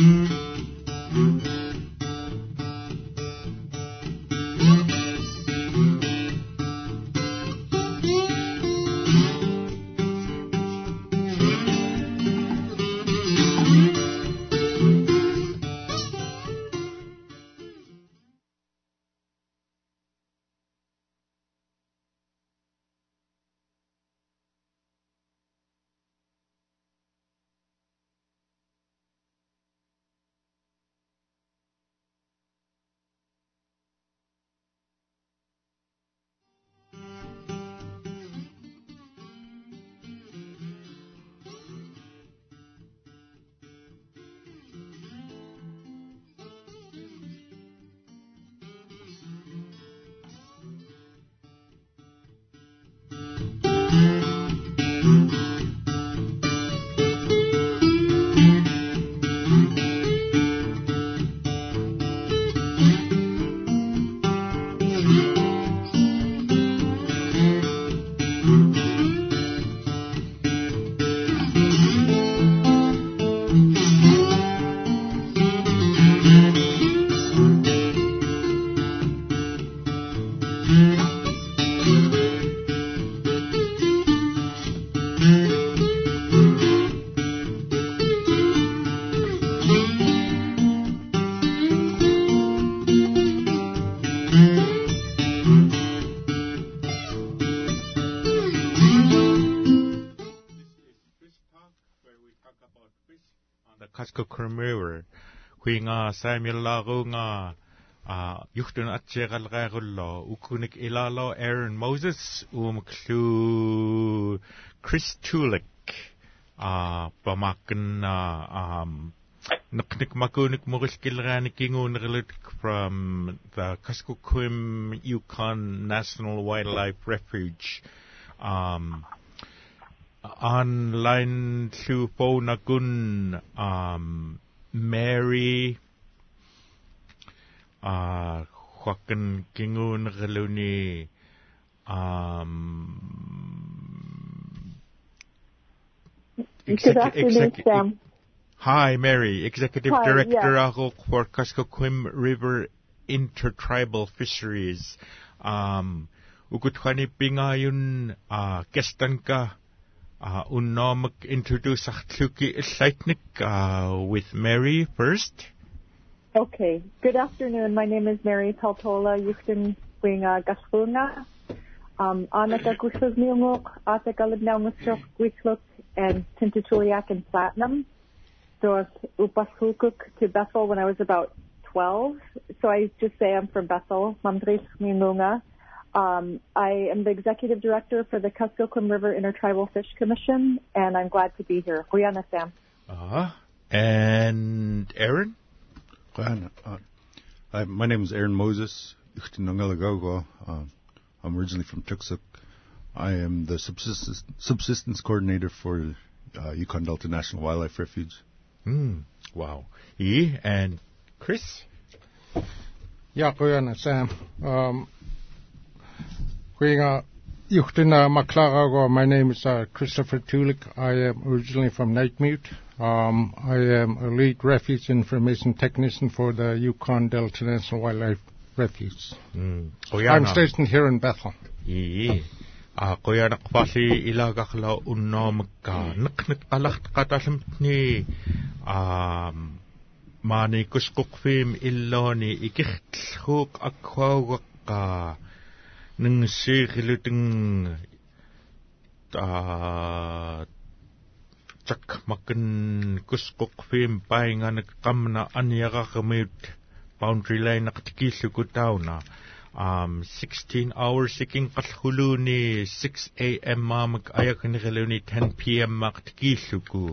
thank you huinga yuchtun atjegal gagullo ukunik ilalo Aaron Moses umklu Chris uh pamakin uh, um Naknik makunik mugilkilrani from the Kuskokwim Yukon National Wildlife Refuge. Um online through phone um Mary uh Joaquin Kingun Reluni um afternoon, Sam. Hi, Mary, Executive Hi, Director yeah. for Kuskokwim River Intertribal Fisheries. Um, ukut khani pingayon uh, kestan ka uh, unno mag-introduce ak tluki illaitnik uh, with Mary first. Okay. Good afternoon. My name is Mary Peltola. Yuktin Winga Gaspunga. Um, Anaka Gushos Miunguk, Ataka Libnaungasuk, Gwisluk, and Tintatuliak and Platinum. So I Upasukuk to Bethel when I was about 12. So I just say I'm from Bethel, Mamdris Miunga. Um, I am the executive director for the Kuskokwim River Intertribal Fish Commission, and I'm glad to be here. Huyana Sam. Uh, and Aaron? Glenn, uh, hi, my name is Aaron Moses. Uh, I'm originally from Tuksuk. I am the subsistence, subsistence coordinator for uh, Yukon Delta National Wildlife Refuge. Hmm. Wow. E and Chris? Ja, goeie Sam. Um, goeie Juchtina Maklarago. My name is uh, Christopher Tulik. I am originally from Nightmute. Um, I am a lead refuge information technician for the Yukon Delta National Wildlife Refuge. Hmm. I'm stationed here in Bethel. И а гоянак пали илагахла унномка ныкнит алахт каталмтни а маани кускукфим иллони икихтлхук нэн сиихилутэн та чак макэн кускокфим паинганак камна аниарармиут boundary line нартикииллуку тауна. Um 16 hours seeking qalhuluni 6 am mamak ayaknireluni 10 pm maqtikilluku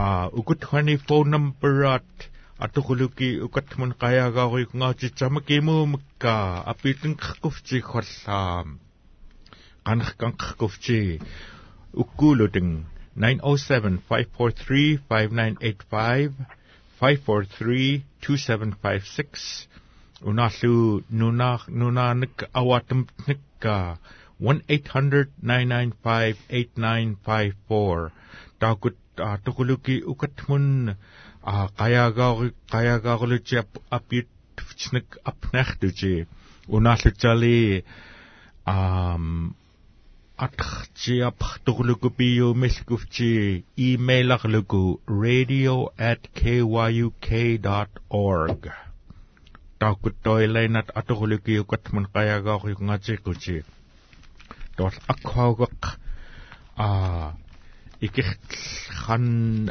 а укутхани phone number at атухулуки укатмун каяагаариунгааджитсама кимуумакка аппилленкэркувчи холлаам канарканкэркувчи уккуулутэн 907 543 5985 543 2756 унааллу нунаа нунаанак аваатамтнакка 1-800-995-8954 таакут атукулуки укатмун а гаяагааг гаяагааглыч апит вчнэг апнахтүжи унааллутсали ам атхчиапхтуглукупиумилкувчи имейларлуку radio@kyuk.org такуттоилайнат атуглукиукатмун гаяагаариунгатиккути тол акхаагак а икерт хан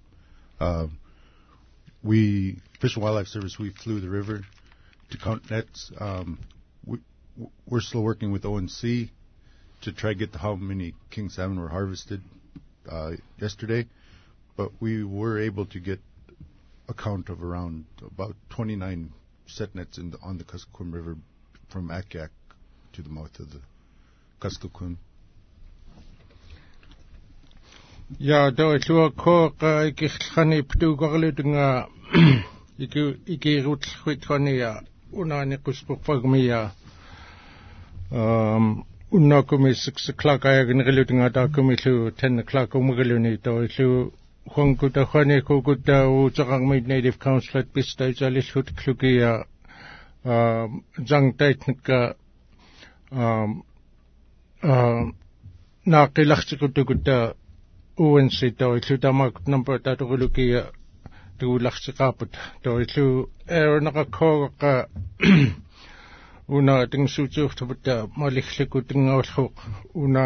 Uh, we, Fish and Wildlife Service, we flew the river to count nets. Um, we, we're still working with ONC to try to get to how many king salmon were harvested uh, yesterday, but we were able to get a count of around about 29 set nets in the, on the Kuskokwim River from Akiak to the mouth of the Kuskokwim. Ja, da lua koqa ikirlhani ptuugarlutnga iku ikirutlhuitkhania unaani quspuqpagmia um unnakumi sikseklakayagnirlutnga taakumillu tannaklaakumagiluni da lua хунгута хани кукута уцагармит native council пистайсалиллут клукия. А жангтайтнка а а наақилартикутукута uanset toillu tamakutnampa tatorulukia tuularsiqaaput toillu aaruneraqkoogeqqa una tingsuutuurtuputta maligliku tinngaullruuq una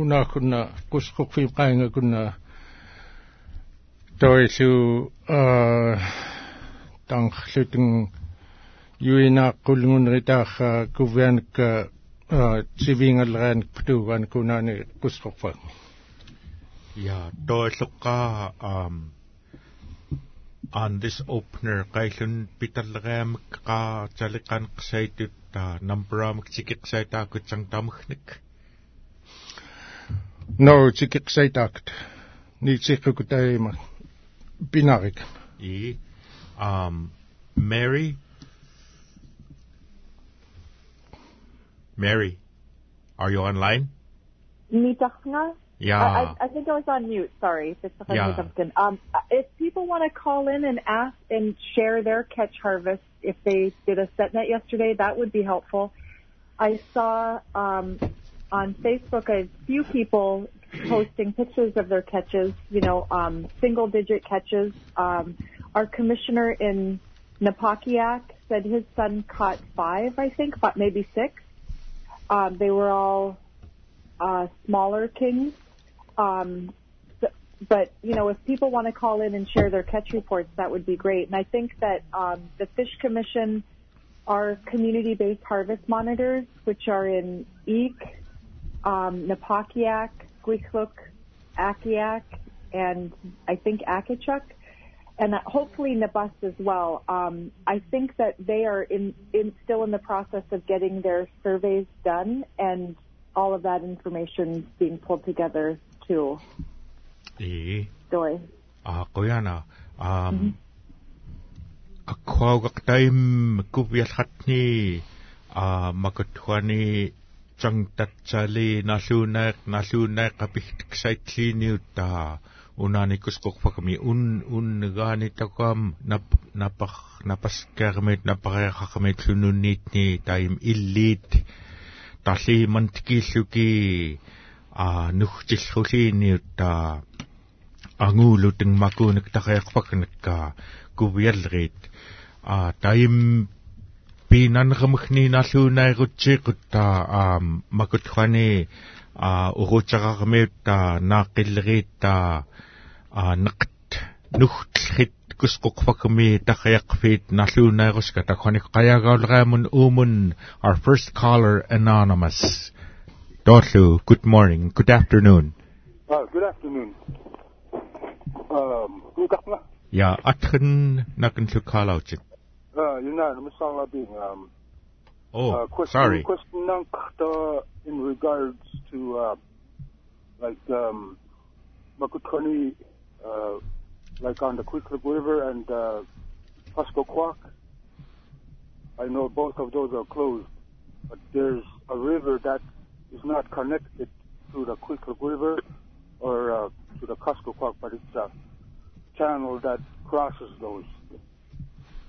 unaaqunna qusqorfiim qaangakunna toillu aa tanqlutin юинааққулгунеритааха кувианакка тивингаллераник путуугаан кунаани қусқорфаа Ja, toilluqqa um on this opener qaillun pitallereamak qa taliqan qsaitut ta numberaamak tikiqsaitaakut tamukhnik No tikiqsaitaakut niitsiqqukutaima pinarik. I um Mary? Mary are you online? Nitachna? Yeah. I, I, I think I was on mute. Sorry. Yeah. Um, if people want to call in and ask and share their catch harvest, if they did a set net yesterday, that would be helpful. I saw um, on Facebook a few people posting pictures of their catches. You know, um, single-digit catches. Um, our commissioner in Napakiak said his son caught five, I think, but maybe six. Um, they were all uh, smaller kings. Um, but, you know, if people want to call in and share their catch reports, that would be great. And I think that um, the Fish Commission are community-based harvest monitors, which are in Eek, um, Napakiak, Gwichlook, Akiak, and I think Akichuk, and hopefully Nabus as well. Um, I think that they are in, in still in the process of getting their surveys done, and all of that information being pulled together Q。咦？对。啊，这样啊，啊。аккуагартаим маккувиалхатни э. а макутхуани цангтатсали налуунаа налуунаа капихтсайтлиниутта унааникус кокфакми ун уннегаани такам нап напар напаскаармит напариахармит лунунниитни таим иллиит тарлиимантикииллуки а нухжилхулииниутта агуулутэн макуунак тариарпакнакка кувиаллериит а таим пинанермхни наллуунаерутсииккутта а макутхани а урутсарармиутта нааққиллериитта а неқт нухтлхит кускоқфакми тариарфиит наллуунаерусга такхани қаягаулераамун уумун our first caller anonymous. Dotlu, good morning, good afternoon. Uh, good afternoon. Um, Ja, atchen nakin to call out it. Uh, you're not, I'm sorry, being, um, Oh, uh, question, sorry. Question uh, in regards to, uh, like, um, Makutoni, uh, like on the Quicklick River and, uh, Pascoquac. I know both of those are closed, but there's a river that is not connected to the Quicklick River or, uh, to the Pascoquac, but it's a channel that crosses those.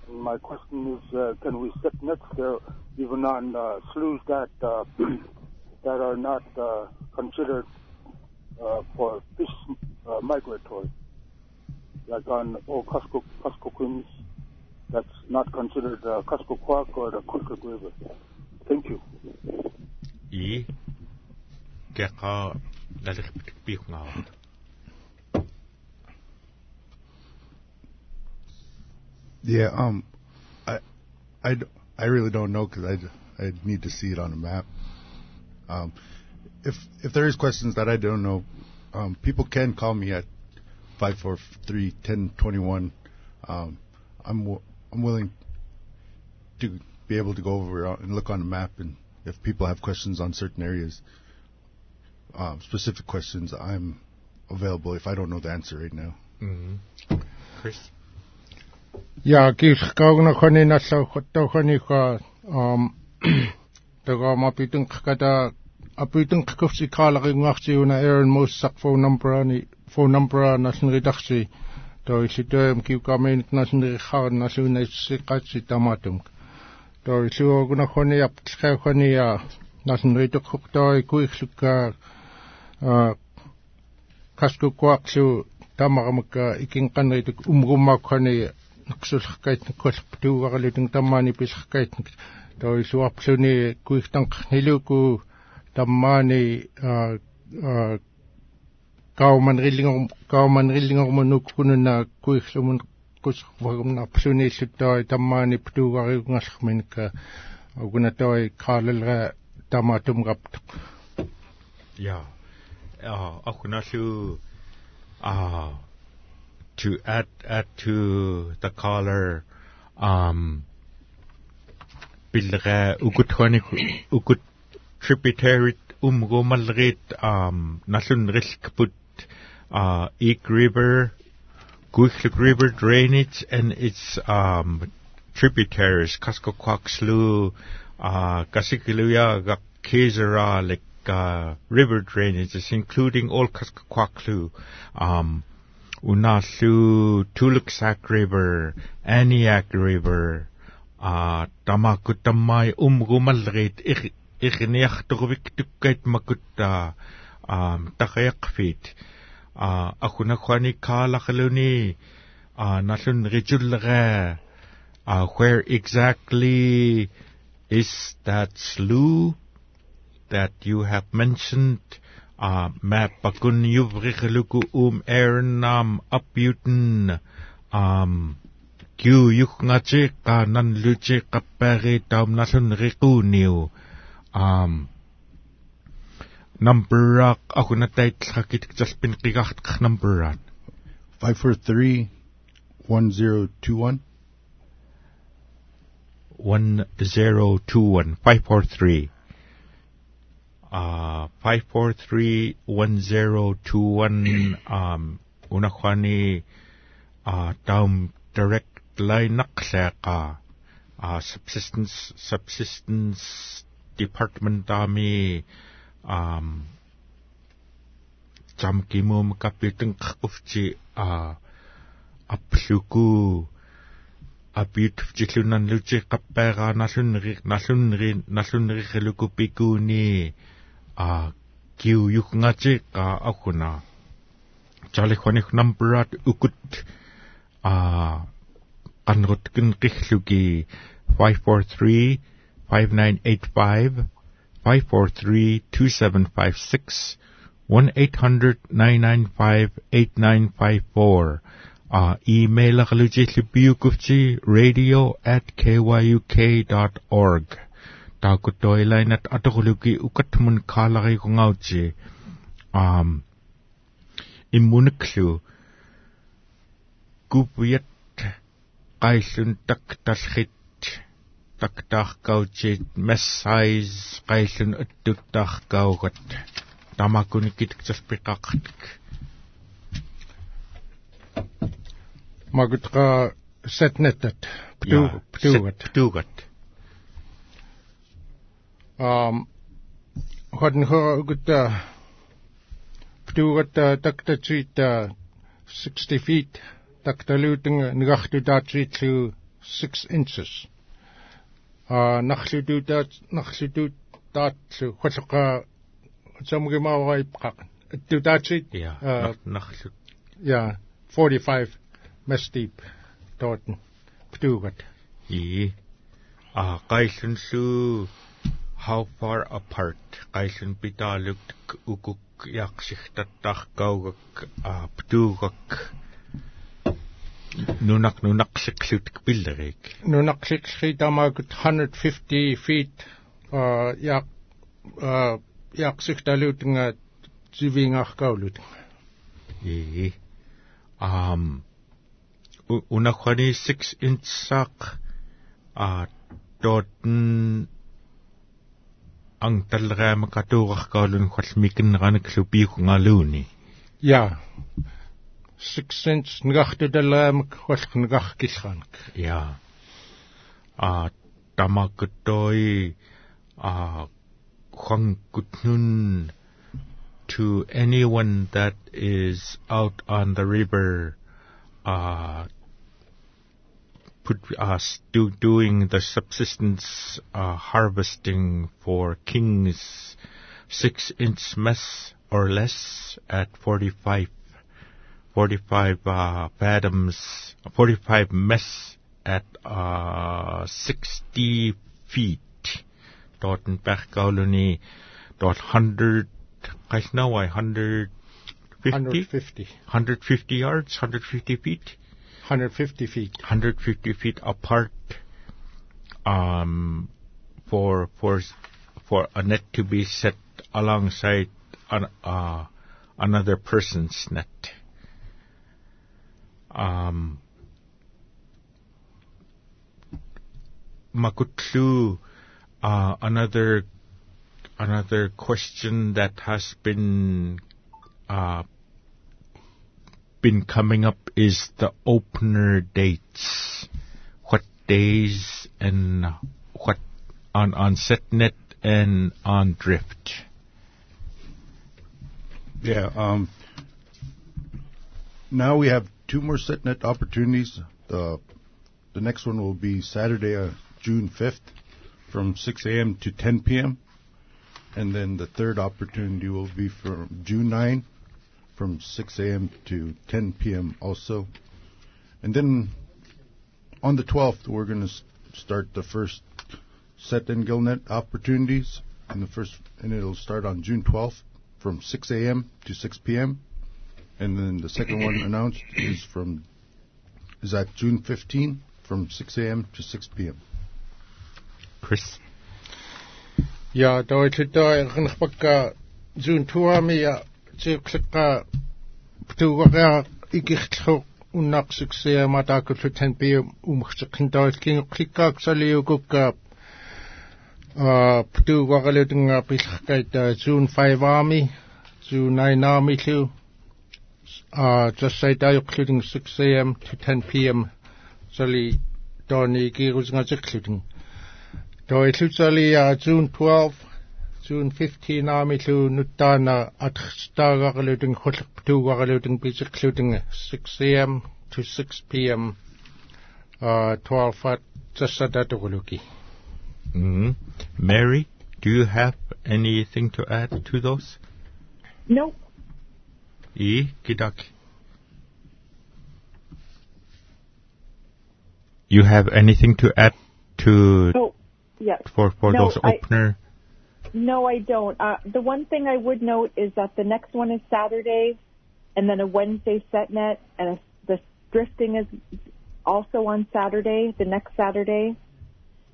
And my question is, uh, can we sit next there, even on uh, sloughs that uh, that are not uh, considered uh, for fish migratory, like on Old Cusco Cuscoquins, that's not considered uh, Cuscoquac or the Quicklick River. Thank you. I Yeah, um, I, I, I really don't know because I, I need to see it on a map. Um, if if there is questions that I don't know, um, people can call me at five four three ten twenty one. Um, I'm w- I'm willing to be able to go over and look on the map, and if people have questions on certain areas, um, specific questions, I'm available if I don't know the answer right now. Mm. Chris? Ja, kiis kauna khani nasa khatta khani ka um taga mapiteng kada apiteng kufsi kala ngachsi una Aaron Moss sak phone number ani phone number nasin ridaksi to qaskukkuaqlu tamaramaka ikinqanrituk umgumaaqkhani neqsullerkait nekkuallerpatuugaralutun tammaani pilerkait toisuarpluni kuigtanqarniluku таммаани а кауманриллингорм кауманриллингорм нуккунуна куирлумун кусвагумнарпсунииллуттаи таммаани птуугариунгарлхминка угунатаи каалалра тамаатумгаптоқ я Uh, Akunasu, uh, to add add to the caller, um, bilga ukutwani ukut tributary umgomalrit um nasun riskput uh Eek River, Guichlik River drainage and its um tributaries. Kaskokwak uh Kasikiluya Gakizara like uh, river drainages, including all Kaskakwakloo, um, Unasu, Tuluksak River, Aniak River, uh, Tamakutamai, Umgumalrit, Igniach Tukait Makuta, um, Takayakfit, uh, Akunakwani Kalakaluni, uh, Nasun Rijulga, uh, where exactly is that slough? That you have mentioned uh, map bakun yuvrikhluku um ernam uputen um kyu yukngache ka nan luche kapari taum nasun rikuniu um number ako na tay tlakit just pin kigacht number Five four three one zero two one. one zero two one five four three. uh, 5431021 um unakhani uh down direct line naqlaqa uh subsistence subsistence department dami um jam kimum kapiteng qufchi uh appluku апиутфжилунаан лучи қаппаагаа налуннери налуннери налуннери хилукупикууни а киу юхнгачи ка ахуна. Чали хоних намбрат укут. А анруткин кихлуги 543 5985 543 2756 1-800-995-8954 а имейл галужилли биукувчи radio@kyuk.org таакут тоилайнат аторулуки укатмун кааларикунгаути аам иммунеклу купуят qaillun taktalkhit taktaarkautiit massais qaillun attuttaarkaugat tamakunik kitiktarpiqaqartik magutqa satnatat ptu ptugat ptugat um хотн хөрөгтө птугат э, тактачит 60 э, feet такталуутэн нигартутаатсииллугу 6 inches. А нарлутуутаат нарлутуут таатсу холлеқаа самгимааваипқақ аттутаатсит э, я нарлут я 45 mas deep тотн птугат и а гайлэнлу how far apart? Qaillun pitaaluk ukuk yaqsigtattarkaugak aptuugak nunak nunaqsiqlutik pilleriik nunaqsiqsri tamaakut 150 feet yaq yaqsigtaluutnga sivingarkaulut ee um unaqhani 6 inch saq a dorten ang talgaama katuuqarkaalun khall mikinneranaklu piikungaluuni ja six cents nigartu talgaamak wallqnegarkillranak ja а тамаккуттори а хангутнун to anyone that is out on the river uh put us do, doing the subsistence uh, harvesting for kings six inch mess or less at 45 45 uh, fathoms, 45 mess at uh, 60 feet. Dort in Bergkolony, dort 100, I know I 150, 150 150 yards, 150 feet, 150 feet 150 feet apart, um, for for for a net to be set alongside an, uh, another person's net. Um, Makutlu, uh, another another question that has been uh, been coming up is the opener dates. What days and what on on setnet and on drift. Yeah. Um, now we have two more setnet opportunities. The the next one will be Saturday, uh, June 5th, from 6 a.m. to 10 p.m. And then the third opportunity will be from June 9, from 6 a.m. to 10 p.m. also. And then on the 12th, we're going to start the first set and gillnet opportunities, and the first, and it'll start on June 12th from 6 a.m. to 6 p.m. And then the second one announced is from is at June 15 from 6 a.m. to 6 p.m. Chris. Ja, toitlita irnaqpakka June tuami ja tsiqqa ptuwaqa tiiqliqqa tuuwaqia ikirllu unnaarsiksiya mataakullutan piu umagtiqintawilkingeqlikkaak saliukukkaap а птуугагалутингаа пиллхкайтаа June 5 Army June 9 Army лу а тассайтаайоқлутин 6 am to 10 pm сали тони кирусингатерлутин a June 12 June 15 army to Nutana at Stagaluting Hutuagaluting Bisikluting 6 a.m. to 6 p.m. Uh, 12 at Jasadatugaluki. hmm Mary, do you have anything to add to those? No E. Kidak. You have anything to add to Oh, yes. for for No, those I- opener? No, I don't. Uh, the one thing I would note is that the next one is Saturday, and then a Wednesday set net, and a, the drifting is also on Saturday, the next Saturday,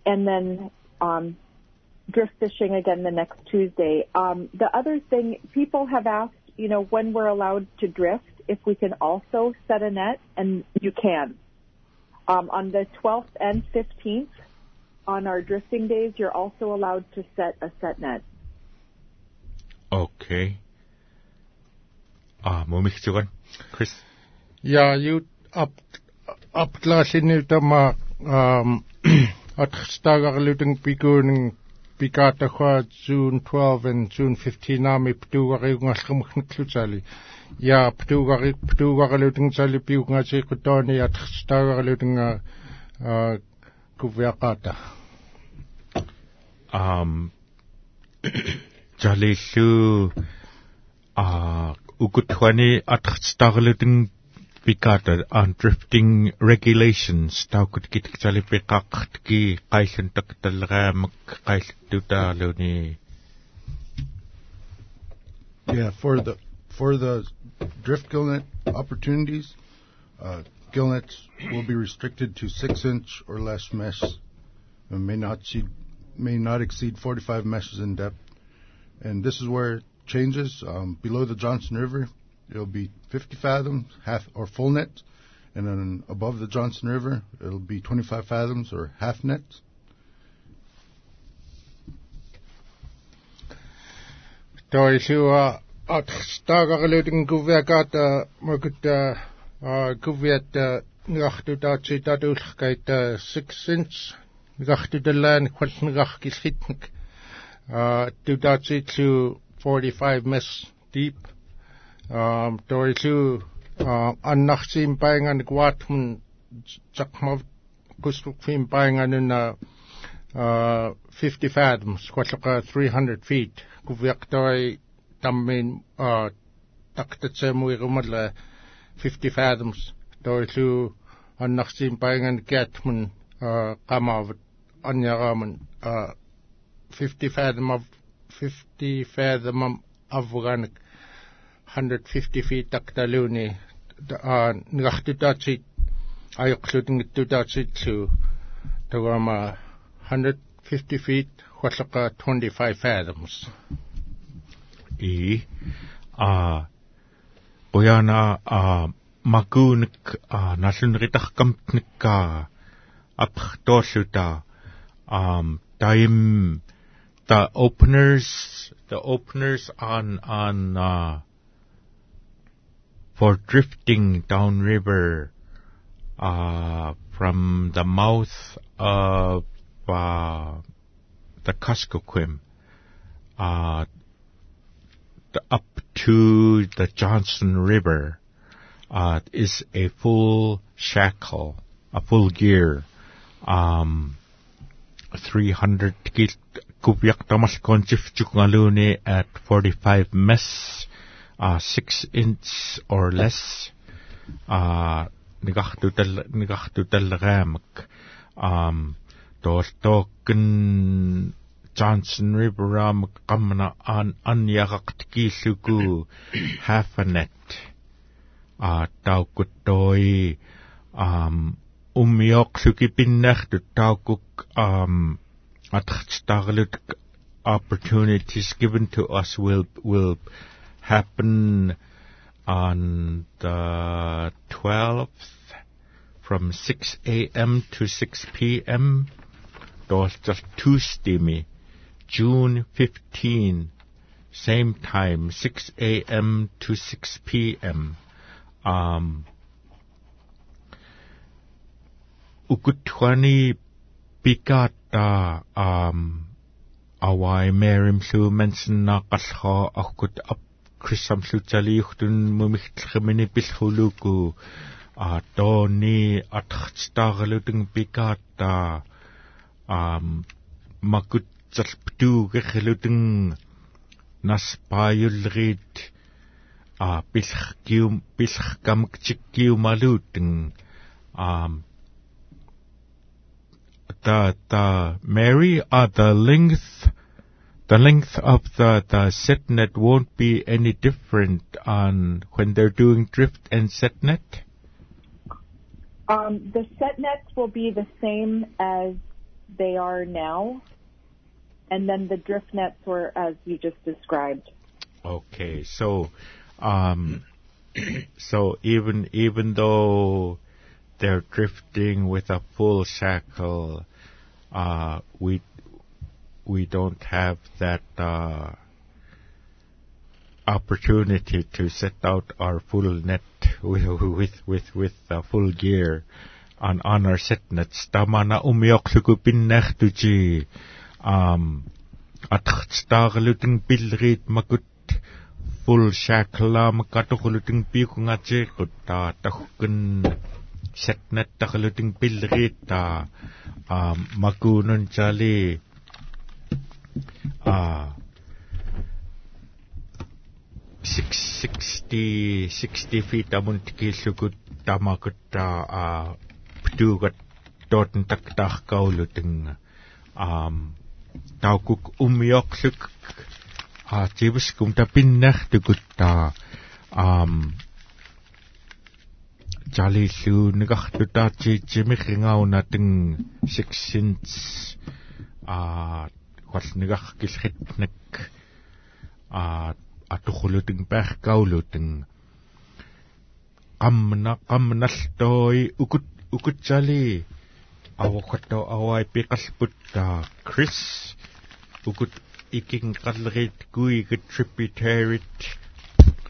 and then um, drift fishing again the next Tuesday. Um, the other thing, people have asked, you know, when we're allowed to drift, if we can also set a net, and you can. Um, on the 12th and 15th, on our drifting days, you're also allowed to set a set net. Okay. Ah, momik zugan. Chris. Ja, you ab abglasin tama um, um atstagarluteng pikuning pikatakhwa June 12 and June 15 ami ptugarigungallqumknaklusali. Ja, ptugarig ptugarluteng sali piugngasikutoni atstagarlutenga uh, uh, kutoni at uh. Um Jalisu ah ukutwani at pikata on drifting regulations taukut kit chali pikak ki kailun tak talramak Yeah, for the for the drift gillnet opportunities, uh, gillnets will be restricted to six inch or less mesh, and may not exceed may not exceed 45 meshes in depth. And this is where it changes. Um, below the Johnson River, it'll be 50 fathoms, half or full net, and then above the Johnson River, it'll be 25 fathoms or half net. Toi siwa at kuviakata makut uh kuviat ngaqtutaatsi tatullqait sixsins ngaqtutallaan kwallnerqarkillitnik tutaatsiitlu 45 mes deep. Um toillu annarsiim paingan kuatmun taqmav kusqfiim painganuna 50 fathoms kwalloqa 300 feet. Kuviaqtoi tammin taqtatsamuirumalle uh, 50 fathoms toilu annarsiin paingan kiatmun qamaavat anjaraamun 50 fathom of 50 fathom afganak 150 feet taktaluni nigartutaatsit ayoqlutngittutaatsitlu tagama 150 feet huallaqa 25 fathoms. I a boyana a makunik a nasunritahkamtnik ka apchtolluta um time the openers the openers on on uh for drifting downriver uh from the mouth of uh the Kuskokwim uh up to the Johnson River uh is a full shackle a full gear um 300 kil kubyak at 45 mess, uh, 6 inch or less, uh, nigahtutal, um, Johnson River ramak kamna an anyakakt kiluku half a net, uh, taukutoi, um, umiok sukipinnachtu taukuk, um, opportunities given to us will will happen on the 12th from 6 a.m. to 6 p.m. Those just too steamy. June 15, same time, 6 a.m. to 6 p.m. Um, Ukutwani pikata um awai merim su mensen na qalha akut ap krisam su taliuhtun mumihtlgemini pilhuluku a toni atxtarlutung pikata um makut nas payulrit a pilh kium pilh kamkchik kiumaluteng um the the Mary uh, the length the length of the the set net won't be any different on when they're doing drift and set net. Um, the set nets will be the same as they are now, and then the drift nets were as you just described. Okay, so um, so even even though they're drifting with a full shackle, uh, we we don't have that uh, opportunity to set out our full net with with with, with uh, full gear on on our set nets. Tamana pinnachtuji um атхцтаарлутин пиллриит макут фул шаклам катухлутин пикунгатсииккут таа тахуккын сатнаттарлутин пиллриит таа а макуунун чали а 660 60 feet амунт киллукут тамакут таа а птуугат тоотн тактааркаулутин ам таукук уммиорлук а тивскум тапиннартукут таа аам жалиллууннегарту таатсиитсимиррингаунаатин сиксинт а холнегаркилхитнак а атухулутин паахкаулутин qamna qamnaltoi ukut ukutsali awakhato awai piqalputta chris укут иккин қаллериит куигит триппитэрит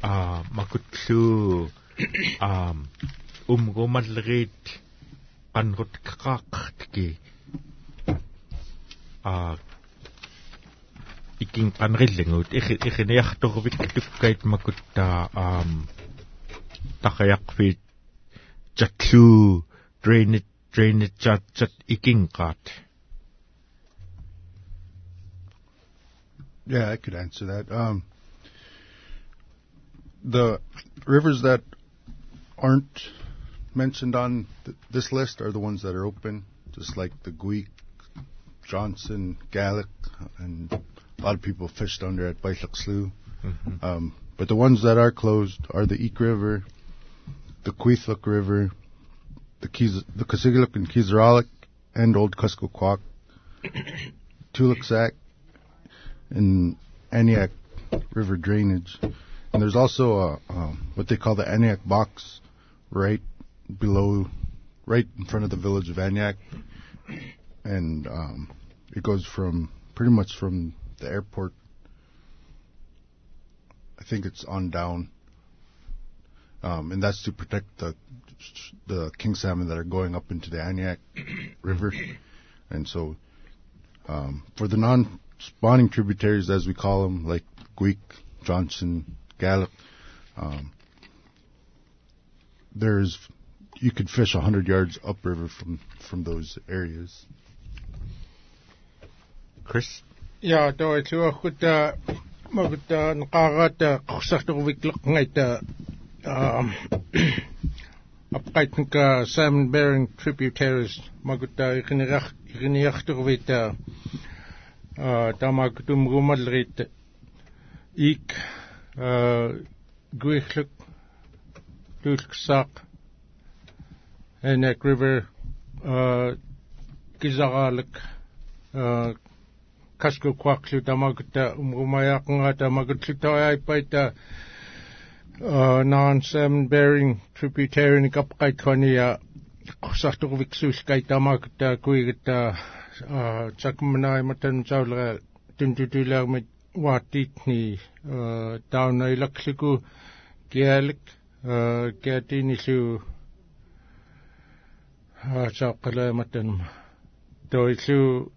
а макутлу. А умгомаллериит qanrut qaqaqtki а икин канриллангуут ихи ихиниарторвик туккайт макуттаа аам тахаяқфи чатлу. Дрейнит дрейнит чат чат икингаат Yeah, I could answer that. Um, the rivers that aren't mentioned on th- this list are the ones that are open, just like the Guick, Johnson, Gallic, and a lot of people fished under at Bailak Slough. Mm-hmm. Um, but the ones that are closed are the Eek River, the Kwethluk River, the Keys, the Kasigiluk and Kisaralik, and Old Kuskokwak, Tuluksak, and Aniak River drainage. And there's also a, um, what they call the Aniak box right below, right in front of the village of Aniak. And um, it goes from pretty much from the airport. I think it's on down. Um, and that's to protect the the king salmon that are going up into the Aniak River. And so, um, for the non spawning tributaries, as we call them, like Guick, Johnson, Gallup, um, there's you could fish 100 yards upriver from from those areas. Chris Yeah, Ja, toi tua kuta makuta nqaagata qsartorvikleqngaita um apqaitnka salmon bearing tributaries makuta uh, iqniqaq тамак тумгумалрит ик гуихлук тулксаак энэк ривер кизараалак каску кваклу тамагта умгумаяакнга тамагтлутариаиппайта non seven bearing tributary ni kapqaitkhania qusartuqviksuulkai tamakta kuigata цакмнаиматан цаулера тунтутилаармит уааттиитни таунайлерлуку киалек катинилу хаачааққалааматан тоилу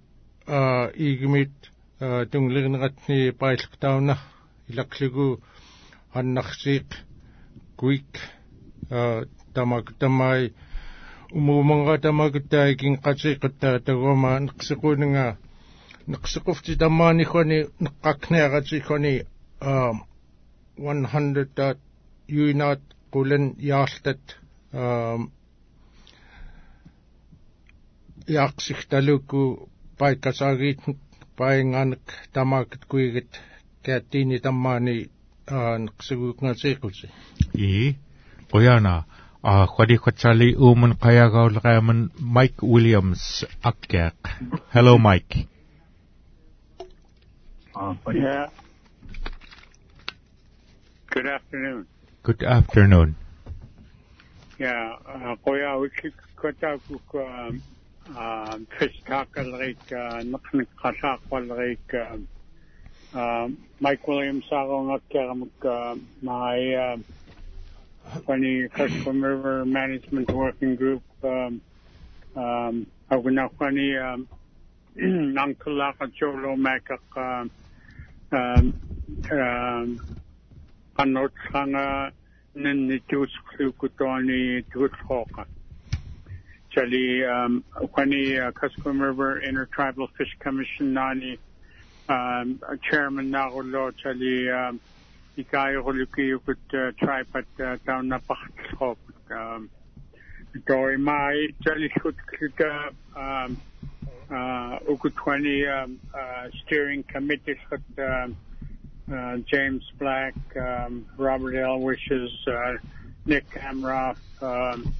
а игмит тунглернератни паиллертауна илерлуку аннарсииқ куик а тамак тамай умуумангаатамагуттаикин qasiquttaa tagumaa neqsiquunangaa neqsiqufti tammaanikhuni neqqakniaqatikkhuni 100 taat yuinaat qulan yaartat яақсихталуку паиккасаагиит паингаанек тамаакт куигит каатиини таммаани аа неқсигуукнаасииккути ии qoyana a khwadi khwachali umun qayagaul qayaman Mike Williams akkaq hello Mike Uh, yeah. Good afternoon. Good afternoon. Yeah, uh, koya wiki kota kuk um, um, fish tackle like uh, naknik kasak wal like um, um, Mike Williams ako ngakyaramuk uh, my kwani Kuskokwim River Management Working Group um, um, ako na kwani um, nang tulaka cholo makak um, um, um, kanot sanga nen ni tus um uh, River Intertribal Fish Commission nani um chairman na ulo chali um yukut uh, tripat uh, pakhtop um Doi mai chali kut kita um uh ukut kwani um uh steering committee kut um uh, James Black, um, Robert L. Wishes, uh, Nick Amroff, um,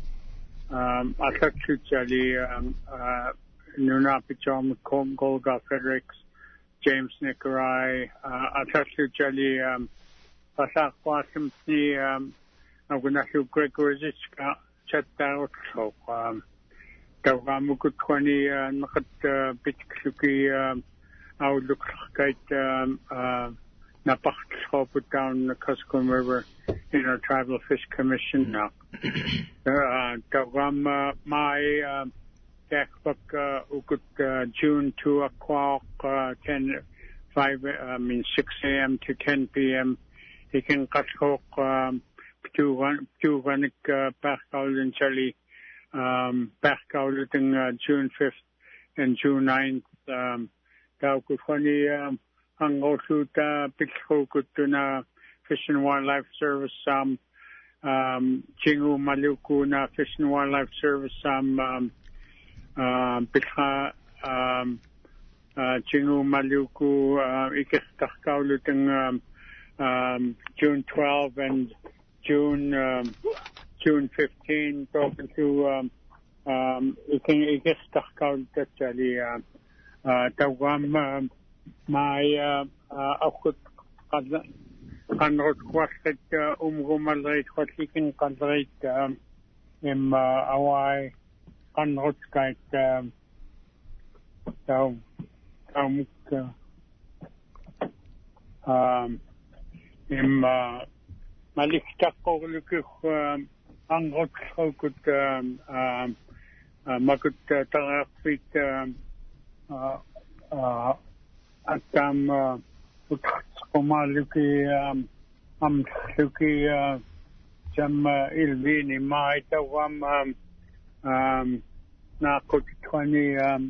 um, Atakchali, um, uh, Nunapichom, Golga Fredericks, James Nicolai, uh, Atakchali, um, Pasak Wasimni, um, Agunashu Gregorziska, Chatao, so, um, Tawamukut 20, uh, Nakat, uh, Bitkuki, um, Outlook, um, uh, napakashopo down the Cuscom River in our Tribal Fish Commission now. Tawam mai dakbak ukut June 2 o'clock, 10, 5, I mean 6 a.m. to 10 p.m. Ptuvanik pakkaulin chali pakkaulin June 5th and June 9th. Um, Tawkufani um, ang osuta na Fish and Wildlife Service um um Chingu Maluku na Fish and Wildlife Service um um uh, um uh, Chingu Maluku uh, ikastakkaulutang um, um, June 12 and June um, June 15 talking to um um ikastakkaulutachali uh, uh, tawam um, my uh, uh, akut kanrot kwasket umgumalreit kwatlikin kanreit um, im uh, awai kanrot имма малихтаққорлукух анготлхоукут аа макут тариарфит аа аттам утхтқумаалуки амллуки тамма илвини маитавам аа нааққутхани аа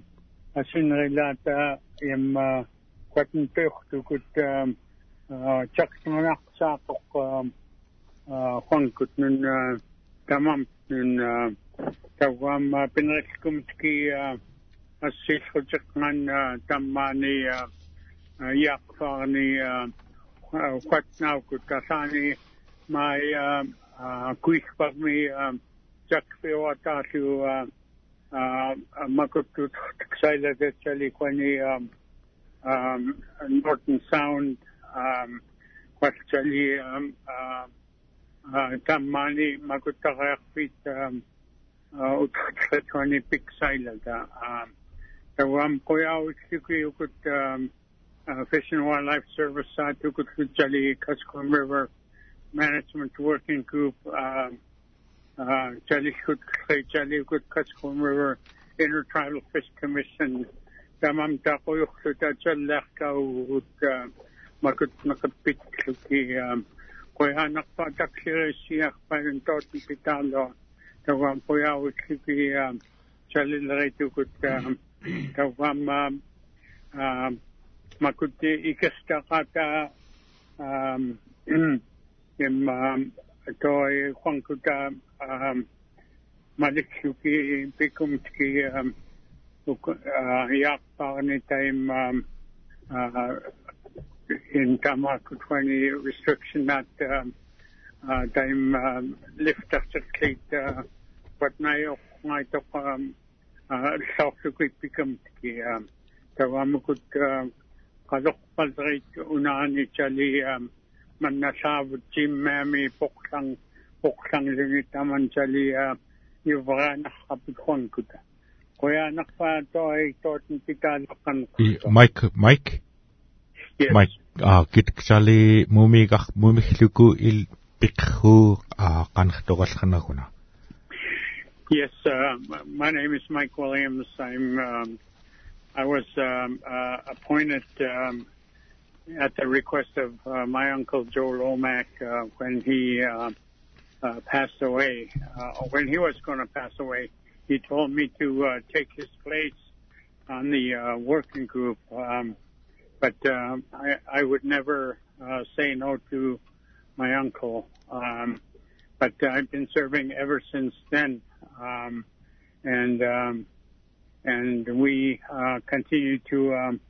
асинрилаата имма кватнтеортукут аа uh, at am umaluki am am luki jam ilvini mai tawam um na kutwani um asinrilata im kwatin pech kut chak nak sa kok kwan kut nun tamam nun tawam pinreskum tki asis kutsak man tamani yakfani kwatnaw kutasani mai pewata tu makutut ksaila de chali kwani Norton Sound Um, kwat chali um, uh, uh, tamani makutakakpit um, uh, utkatwani piksaila da tawam koya utkiki ukut uh, Fish and Wildlife Service, uh, Tukutjali, Kuskokwim River Management Working Group, uh, uh, Kuskokwim River Intertribal Fish Commission, Tamam Takoyuk Jalaka, Makut Makapit, макутнакаппитлуки коянарпа таксириссиарпаган тоотни питаарлоо таваан пояаутлипи чалилеритукут таваамма макутти икастаката имма той хонкута маликсуки пикумтки э, яарпарни таим э, in Tamaku 20 restriction um, uh, um, lift after kate uh, what na yo ngai to um uh, self tki um tawamukut uh, kalok palreit unani chali manasabot Jim Mami poklang poklang lingit naman sali uh, yuvra kuta. Kuya nakpa to ay totin kita nakan. I- Mike Mike Yes. Mike а гитгсали мумигах мумихлуку ил пикху а канхтогалханагуна Yes, uh, my name is Mike Williams. I'm um, I was um, uh, appointed um, at the request of uh, my uncle Joe Lomack uh, when he uh, uh, passed away. Uh, when he was going to pass away, he told me to uh, take his place on the uh, working group. Um, but um, I, I would never uh, say no to my uncle. Um, but I've been serving ever since then, um, and um, and we uh, continue to um,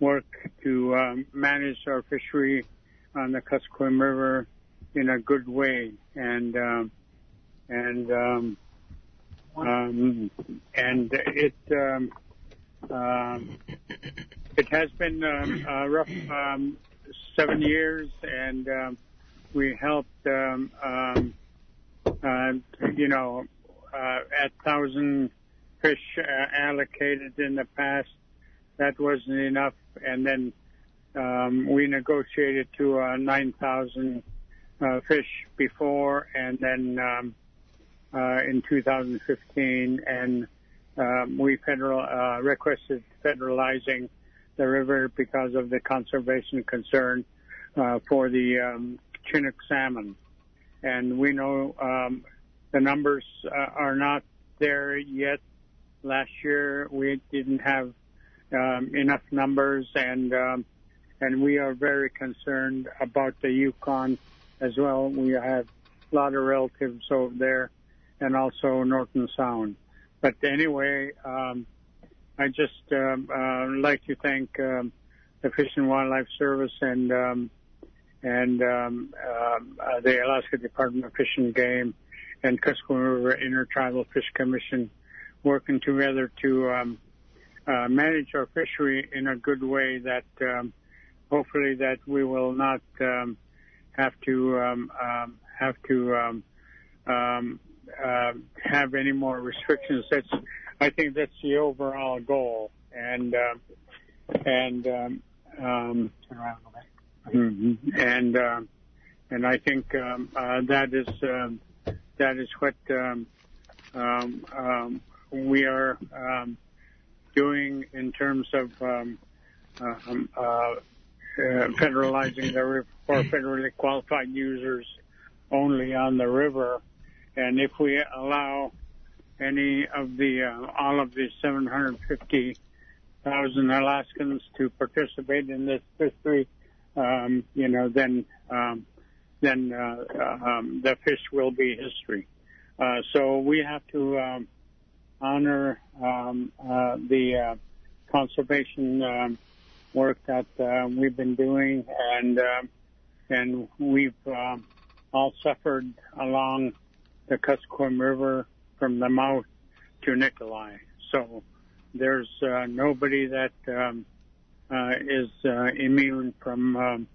work to um, manage our fishery on the Kuskokwim River in a good way, and um, and um, um, and it um, um, it has been um, a rough um, seven years, and um, we helped um, um, uh, you know uh, at thousand fish uh, allocated in the past. That wasn't enough, and then um, we negotiated to uh, 9,000 uh, fish before, and then um, uh, in 2015, and um, we federal uh, requested federalizing the river because of the conservation concern uh, for the um, Chinook salmon, and we know um, the numbers uh, are not there yet. Last year we didn't have um, enough numbers, and um, and we are very concerned about the Yukon as well. We have a lot of relatives over there, and also Norton Sound. But anyway, um, I just um, uh, like to thank um, the Fish and Wildlife Service and um, and um, um, uh, the Alaska Department of Fish and Game and Kuskokwim River Intertribal Fish Commission working together to um, uh, manage our fishery in a good way that um, hopefully that we will not um, have to um, um, have to um, um, uh, have any more restrictions. That's I think that's the overall goal, and uh, and um, um, mhm. and uh, and I think um, uh, that is um, that is what um, um, um, we are um, doing in terms of um, um, uh, uh, federalizing the river for federally qualified users only on the river, and if we allow any of the uh, all of the 750,000 Alaskans to participate in this fishery, um, you know, then um, then uh, um, the fish will be history. Uh, so we have to um, honor um, uh, the uh, conservation um, work that uh, we've been doing, and um and we've um, all suffered along the Kuskokwim River from the mouth to Nikolai. So there's uh, nobody that um, uh, is uh, immune from um,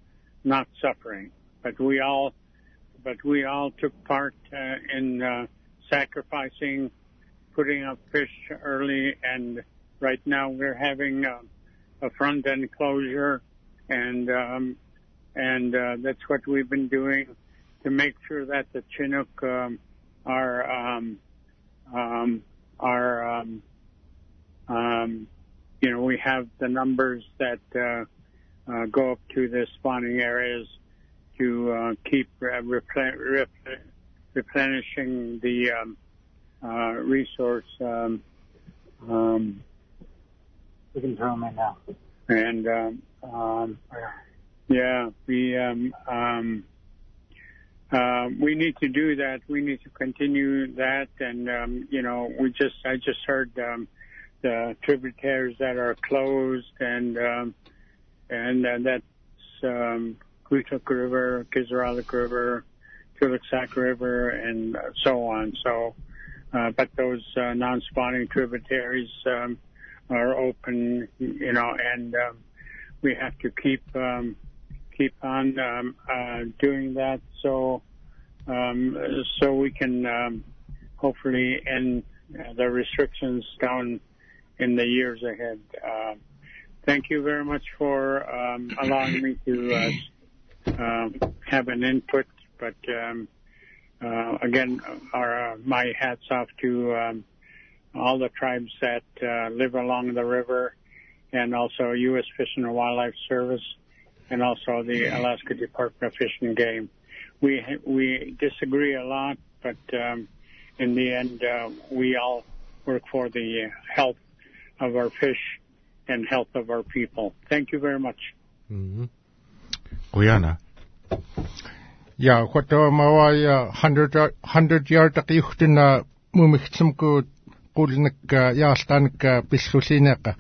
not suffering. But we all, but we all took part uh, in uh, sacrificing, putting up fish early, and right now we're having uh, a front end closure, and um, and that's what we've been doing to make sure that the Chinook um, are um, um, are um, um, you know we have the numbers that uh, uh, go up to the spawning areas to uh, keep uh, replen- rep- replenishing the um, uh, resource. Um, um, We can turn them in now. and um, um, yeah, we um, um, uh, we need to do that. We need to continue that, and um, you know, we just I just heard um, the tributaries that are closed, and um, and uh, that's um, River, Kisaralik River, Tuluksak River, and uh, so on. So, uh, but those uh, non-spawning tributaries um, are open, you know, and um, we have to keep um, keep on um, uh, doing that so um, so we can um, hopefully end the restrictions down in the years ahead. Uh, thank you very much for um, allowing me to uh, uh, have an input. But um, uh, again, our, uh, my hats off to um, all the tribes that uh, live along the river, and also U.S. Fish and Wildlife Service, and also the Alaska Department of Fish and Game. We we disagree a lot, but um, in the end, uh, we all work for the health of our fish and health of our people. Thank you very much. Mm-hmm. Guyana. Ja, what do ma ya hundred hundred yard tak yuhtin na mumiktsum ko kulnak yaastan ka bislusinaka.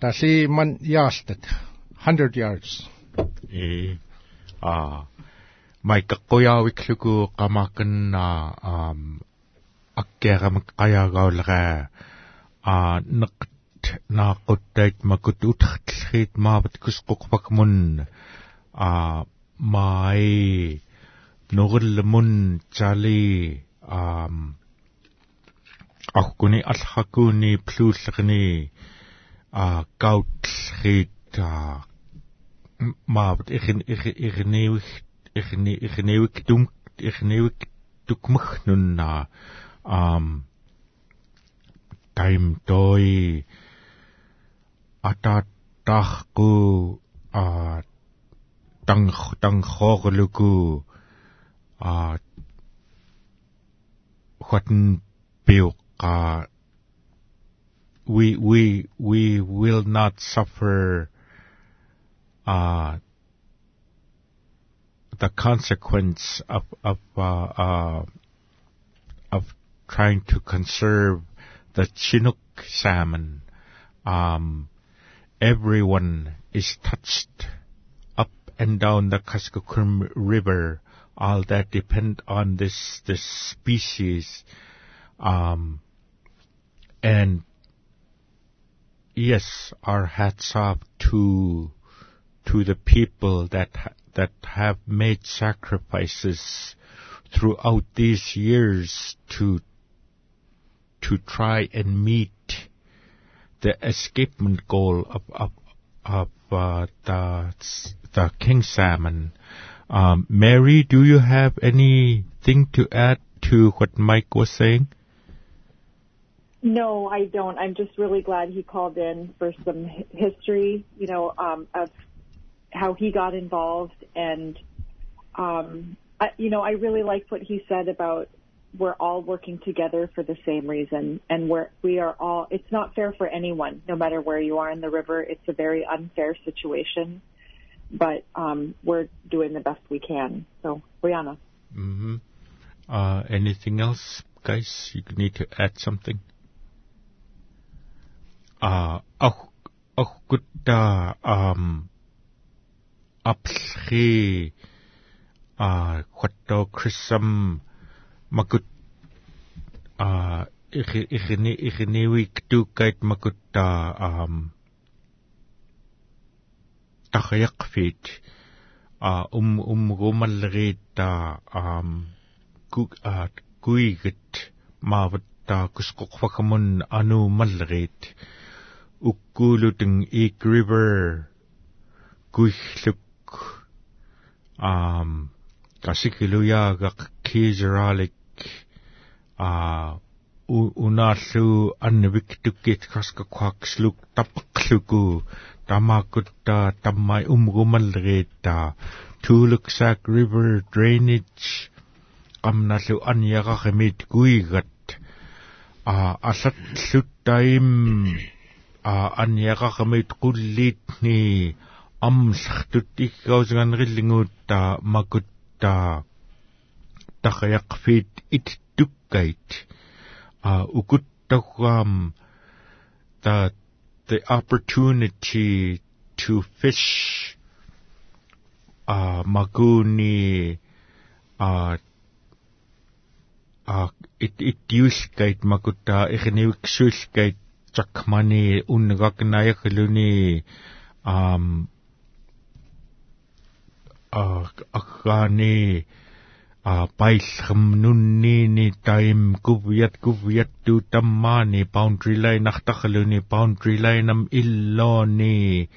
Tasi man yaastat hundred yards. э а майккояавиклугу qamaaqannaa аам аккеарамак qajagauleraa а неқт наақуттаит макут утарллхиит маават кусқоқпакмун а май нориллмун чали аам ақкуни алхакууни плууллерни а каутлхиит а maavut irin irniuik irni irniuik tum irniuik tukmaghnunna aam taim toi атааттаарку а танг тангхоорлуку а хотн пиука we we we will not suffer uh the consequence of of uh, uh, of trying to conserve the Chinook salmon. Um, everyone is touched up and down the Kuskokwim River. All that depend on this this species. Um, and yes, our hats off to to the people that that have made sacrifices throughout these years to to try and meet the escapement goal of of, of uh, the the king salmon. Um, Mary, do you have anything to add to what Mike was saying? No, I don't. I'm just really glad he called in for some history, you know, um, of how he got involved, and um, I, you know, I really liked what he said about we're all working together for the same reason. And we're we are all it's not fair for anyone no matter where you are in the river. It's a very unfair situation. But um we're doing the best we can. So brianna. Mm-hmm. uh anything else guys? You need to add something? Uh oh oh good uh, um апплхи а хотто криссам макут а ихи ихини ихинивик тууккайт макуттаа аам тахяқфит а ум умгумаллерииттаа аам кук аат куигит мааваттаа кусқоқфакамун ануумаллериит уккуулутин ик ривер. Куиллук ам касикилуяагак кижералик а унааллуу аннавиктуккит каскаккуакслук таппеқлуку тамаакуттаа таммай умгумаллерииттаа туулексаак river drainage qamnallu anniaqarimit kuigat а аллаттаим а анниақармит қуллиитни амлахтут иккаусганриллингуутта макутта тахяқфит иттуккайт а укуттаггаам та the opportunity to fish. А магуни а а ит итюлкайт макутта ихнивиксуулкайт такмани уннегакнаяхлуни ам аққаани а пайлхмнунниини таим кувят кувятту таммаани boundary line артарлуни boundary line-ам иллоони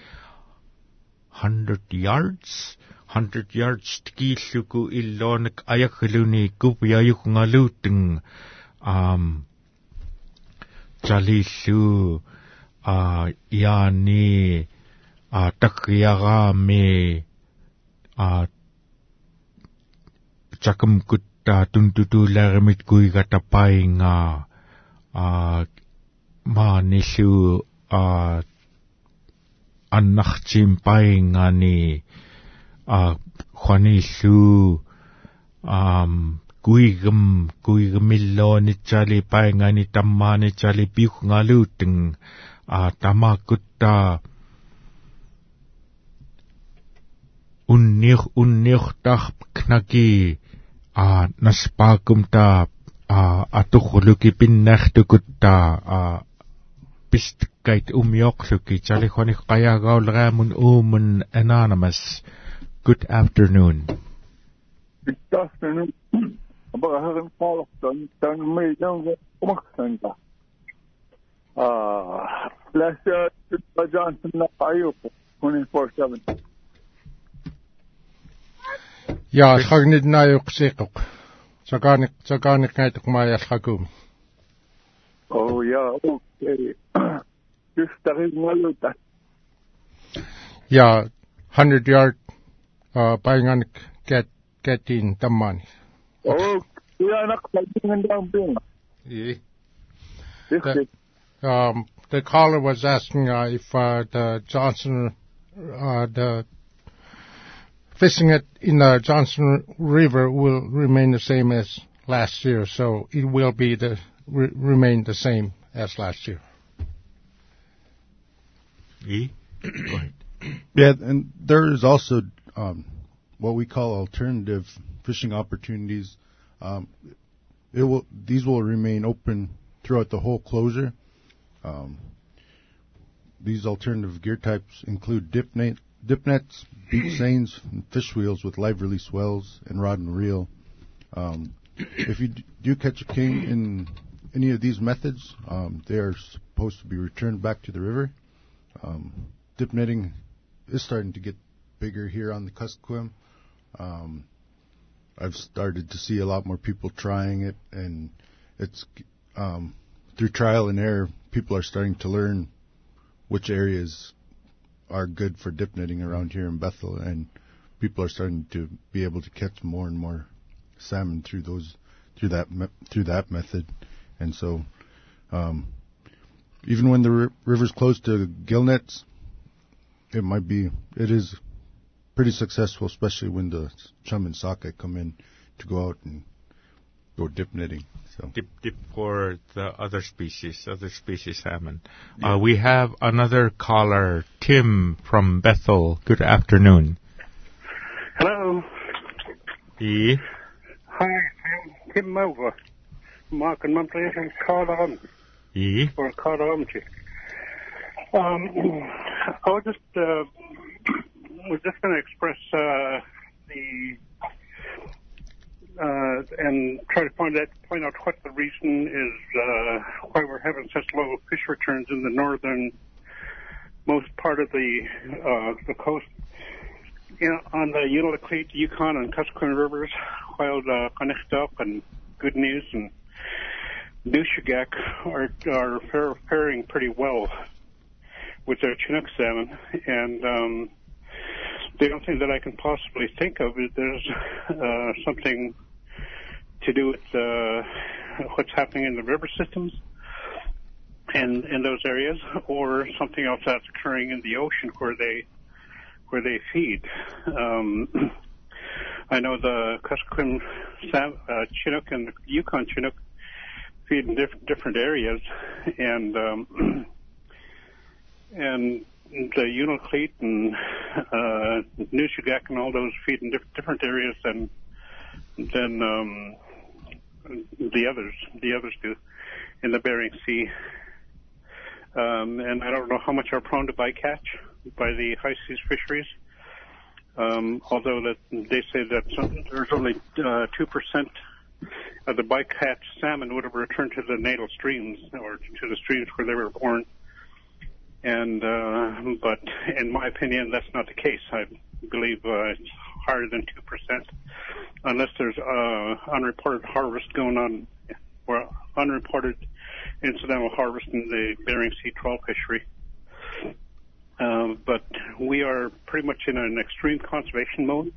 100 yards 100 yards тгииллуку иллоонак аягглуни кувяюхнгалуутэн аам жалиллу а яани а такриараами а чакам кутта тунтутуулаарамит куигатапаинга а маа ниллуу а аннартим паингани. А хваниллуу ам куигм куигмиллоонитсали паингани таммаанитсали пиухнгалуутэн а тамааккутта unniq unniqtarp knaki a naspaakumta a atuqluki pinnartukutta a pistkait umioqluki tsalixonik qayagaulraamun uumun anonymous good afternoon. Good afternoon. Abaharin qaalortan tanmiilaunga umaksanga a lasa tajansinna qayuq 24/7 Ja, chagnid na yw ksiqok. Saganik, saganik ngaitok maya chagum. Oh yeah, okay. Just tarin ngaluta. Ja, 100 yard uh, painganik get, get in tamani. Oh, yeah, nakapagdingan daw ping. Yeah. This The- is Um, the caller was asking uh, if uh, the Johnson, uh, the fishing it in the Johnson River will remain the same as last year. So it will be the re- remain the same as last year. E? Yeah, and there is also um, what we call alternative fishing opportunities. Um, it will these will remain open throughout the whole closure. Um, these alternative gear types include dip, net, dip nets, beach seines, fish wheels with live release wells and rod and reel. Um, if you do catch a king in any of these methods, um, they are supposed to be returned back to the river. Um, dip netting is starting to get bigger here on the Kuskokwim. Um, I've started to see a lot more people trying it, and it's um, through trial and error. People are starting to learn which areas are good for dip netting around here in Bethel, and people are starting to be able to catch more and more salmon through those through that through that method, and so um, even when the ri- river's close to gill nets, it might be it is pretty successful, especially when the chum and sockeye come in to go out and go dip netting. So Dip, dip for the other species, other species salmon. Uh, we have another caller, Tim from Bethel. Good afternoon. Hello. E? Hi, I'm Tim Mover. Mark and Monty and Carl on E? or Carl on Um, I was just uh, was just going to express uh, the uh, and try to find out point out what the reason is uh, why we're having such low fish returns in the northern most part of the uh, the coast. You know, on the Unalakleet, Yukon, and Kuskokwim rivers, while the Kanektok and Good News and Nushagak are are faring pretty well with their Chinook salmon, and um, the only thing that I can possibly think of is there's uh, something to do with uh, what's happening in the river systems and in those areas, or something else that's occurring in the ocean where they where they feed. Um, I know the Kuskokwim uh, Chinook and the Yukon Chinook feed in diff- different areas, and um, and the Unalakleet and uh, Nushagak and all those feed in diff- different areas than than um, the others the others do in the Bering Sea. Um, and I don't know how much are prone to bycatch by the high seas fisheries. Um, although that they say that some, there's only uh, two percent of the bycatch salmon would have returned to the natal streams or to the streams where they were born. And uh, but in my opinion, that's not the case. I believe uh, it's higher than two percent, unless there's uh, unreported harvest going on or unreported incidental harvest in the Bering Sea trawl fishery. Um, but we are pretty much in an extreme conservation mode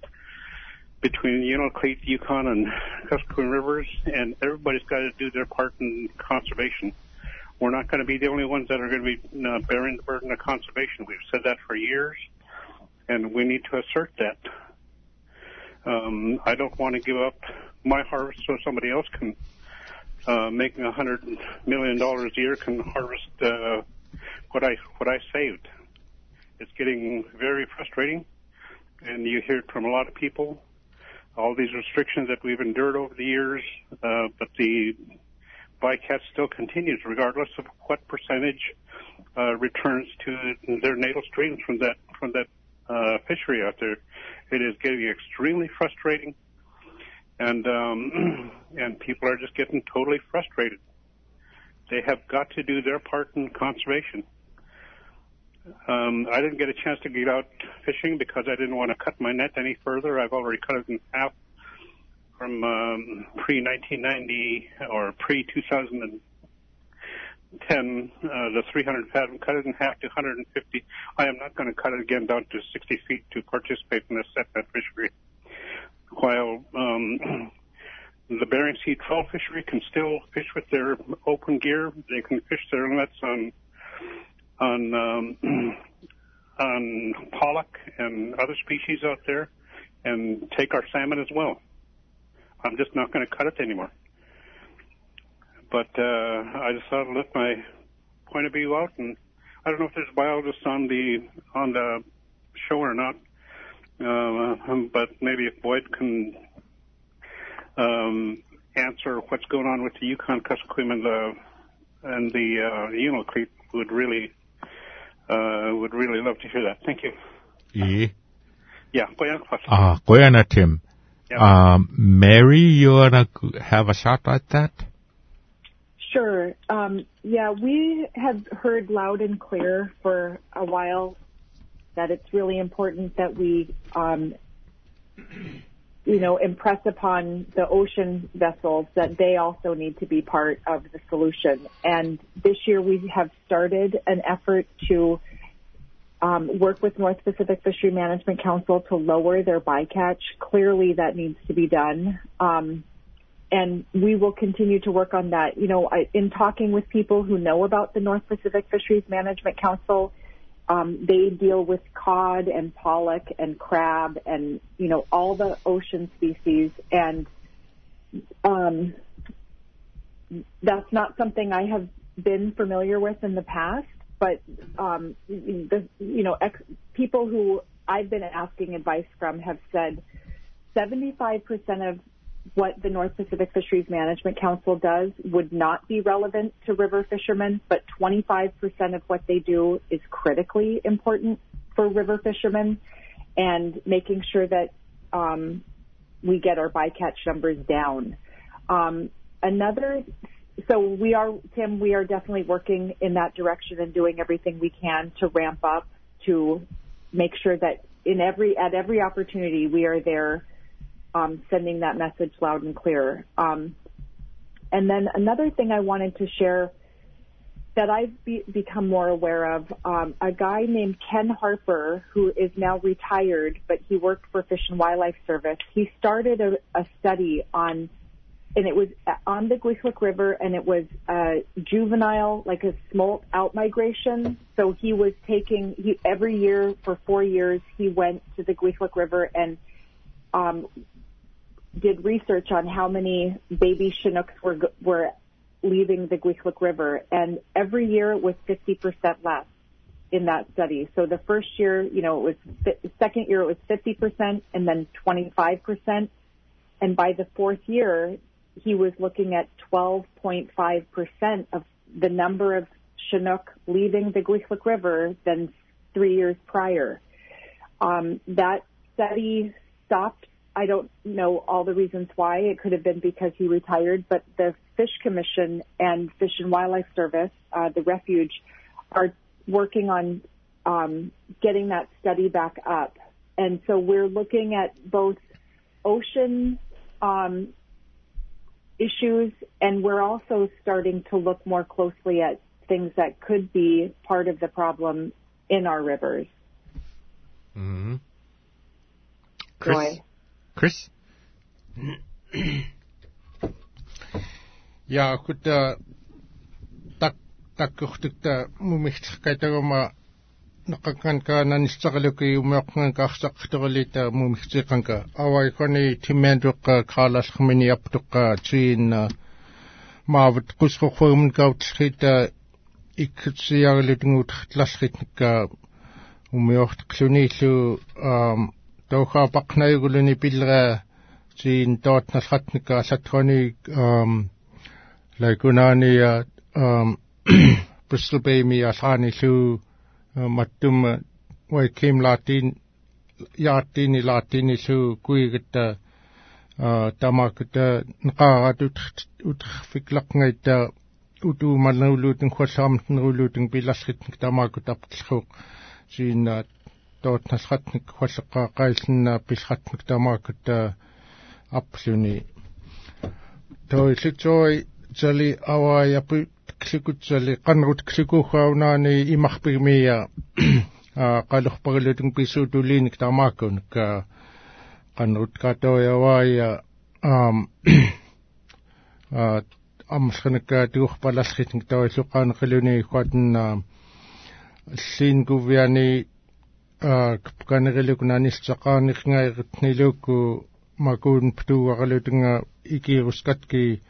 between Unalakleet, Yukon, and Kuskokwim rivers, and everybody's got to do their part in conservation. We're not going to be the only ones that are going to be uh, bearing the burden of conservation. We've said that for years, and we need to assert that. Um, I don't want to give up my harvest so somebody else can, uh, making a hundred million dollars a year, can harvest uh, what I what I saved. It's getting very frustrating, and you hear it from a lot of people. All these restrictions that we've endured over the years, uh, but the bycatch still continues, regardless of what percentage uh, returns to their natal streams from that from that uh, fishery out there. It is getting extremely frustrating, and um, and people are just getting totally frustrated. They have got to do their part in conservation. Um, I didn't get a chance to get out fishing because I didn't want to cut my net any further. I've already cut it in half from um, pre 1990 or pre 2010. Uh, the 300 fathom cut it in half to 150. I am not going to cut it again down to 60 feet to participate in the set net fishery. While um, the Bering Sea trawl fishery can still fish with their open gear, they can fish their nets on on um, on pollock and other species out there, and take our salmon as well. I'm just not going to cut it anymore. But uh, I just thought I'd let my point of view out, and I don't know if there's biologists on the on the show or not. Uh, but maybe if Boyd can um, answer what's going on with the Yukon Kuskokwim and the and the uh, Unalakleet would really uh, would really love to hear that. Thank you. Yeah. Yeah, Boyan question. Ah, Goyana Tim. Yeah. Um, Mary, you wanna have a shot at that? Sure. Um, yeah, we have heard loud and clear for a while that it's really important that we, um, you know, impress upon the ocean vessels that they also need to be part of the solution. And this year we have started an effort to um, work with North Pacific Fishery Management Council to lower their bycatch. Clearly, that needs to be done. Um, and we will continue to work on that. You know, I, in talking with people who know about the North Pacific Fisheries Management Council, um, they deal with cod and pollock and crab and you know all the ocean species, and um, that's not something I have been familiar with in the past. But um, the you know ex- people who I've been asking advice from have said 75% of what the North Pacific Fisheries Management Council does would not be relevant to river fishermen, but 25% of what they do is critically important for river fishermen and making sure that um, we get our bycatch numbers down. Um, another, so we are, Tim, we are definitely working in that direction and doing everything we can to ramp up to make sure that in every, at every opportunity we are there um, sending that message loud and clear. Um, and then another thing I wanted to share that I've be- become more aware of, um, a guy named Ken Harper, who is now retired, but he worked for Fish and Wildlife Service. He started a, a study on, and it was on the Kwethluk River, and it was a juvenile, like a smolt out migration. So he was taking, he, every year for four years, he went to the Kwethluk River and um, did research on how many baby Chinooks were were leaving the Kwethluk River, and every year it was 50% less in that study. So the first year, you know, it was second year it was 50%, and then 25%, and by the fourth year, he was looking at 12.5% of the number of Chinook leaving the Kwethluk River than three years prior. Um, that study stopped. I don't know all the reasons why. It could have been because he retired, but the Fish Commission and Fish and Wildlife Service, uh, the refuge, are working on um, getting that study back up. And so we're looking at both ocean um, issues, and we're also starting to look more closely at things that could be part of the problem in our rivers. Mm-hmm. Chris? Joy. Chris? Ja, gut, äh, tak takkurtukta mumihtikkaitaguma naqakkanka nanissaqaluki umeoqqanka arsaqtorulita mumihtiqanka awaikoni timmanduqqa Carlos aptuqqa tiin maavut qusqorfuumun kautlrita ikkutsiarilutngut tlasritnikka umiortqluniillu um тохаапақнаюгулуни пиллера сиин тоотналхатника сатрони ам лайкунаания ам Bristol Bay mi alani llu mattum wai kim latin yaatini latini llu kuigata tamakata nqaarat ut utfiklaqngaita utu malnuluutun khuallaamtneruluutun pilasritnik tamakata aptlhuq siina тоотналхатник хуаллеққаақаиллиннаа пиллхатник тамаакката апплуни тойлитсой зали авааяпи кликутсали канрут кликухаунаани имарпигмия а қалерпарилутун писсуутулииник тамааккунак канрут катояваая аам а амсханакка тугерпаларлитник таваллуқаанеқилуни хуатнаа ллиин кувиани а кпканерилукунанистақарнеқингаиқитнилуукку макуун птууаралутунга икиирускатки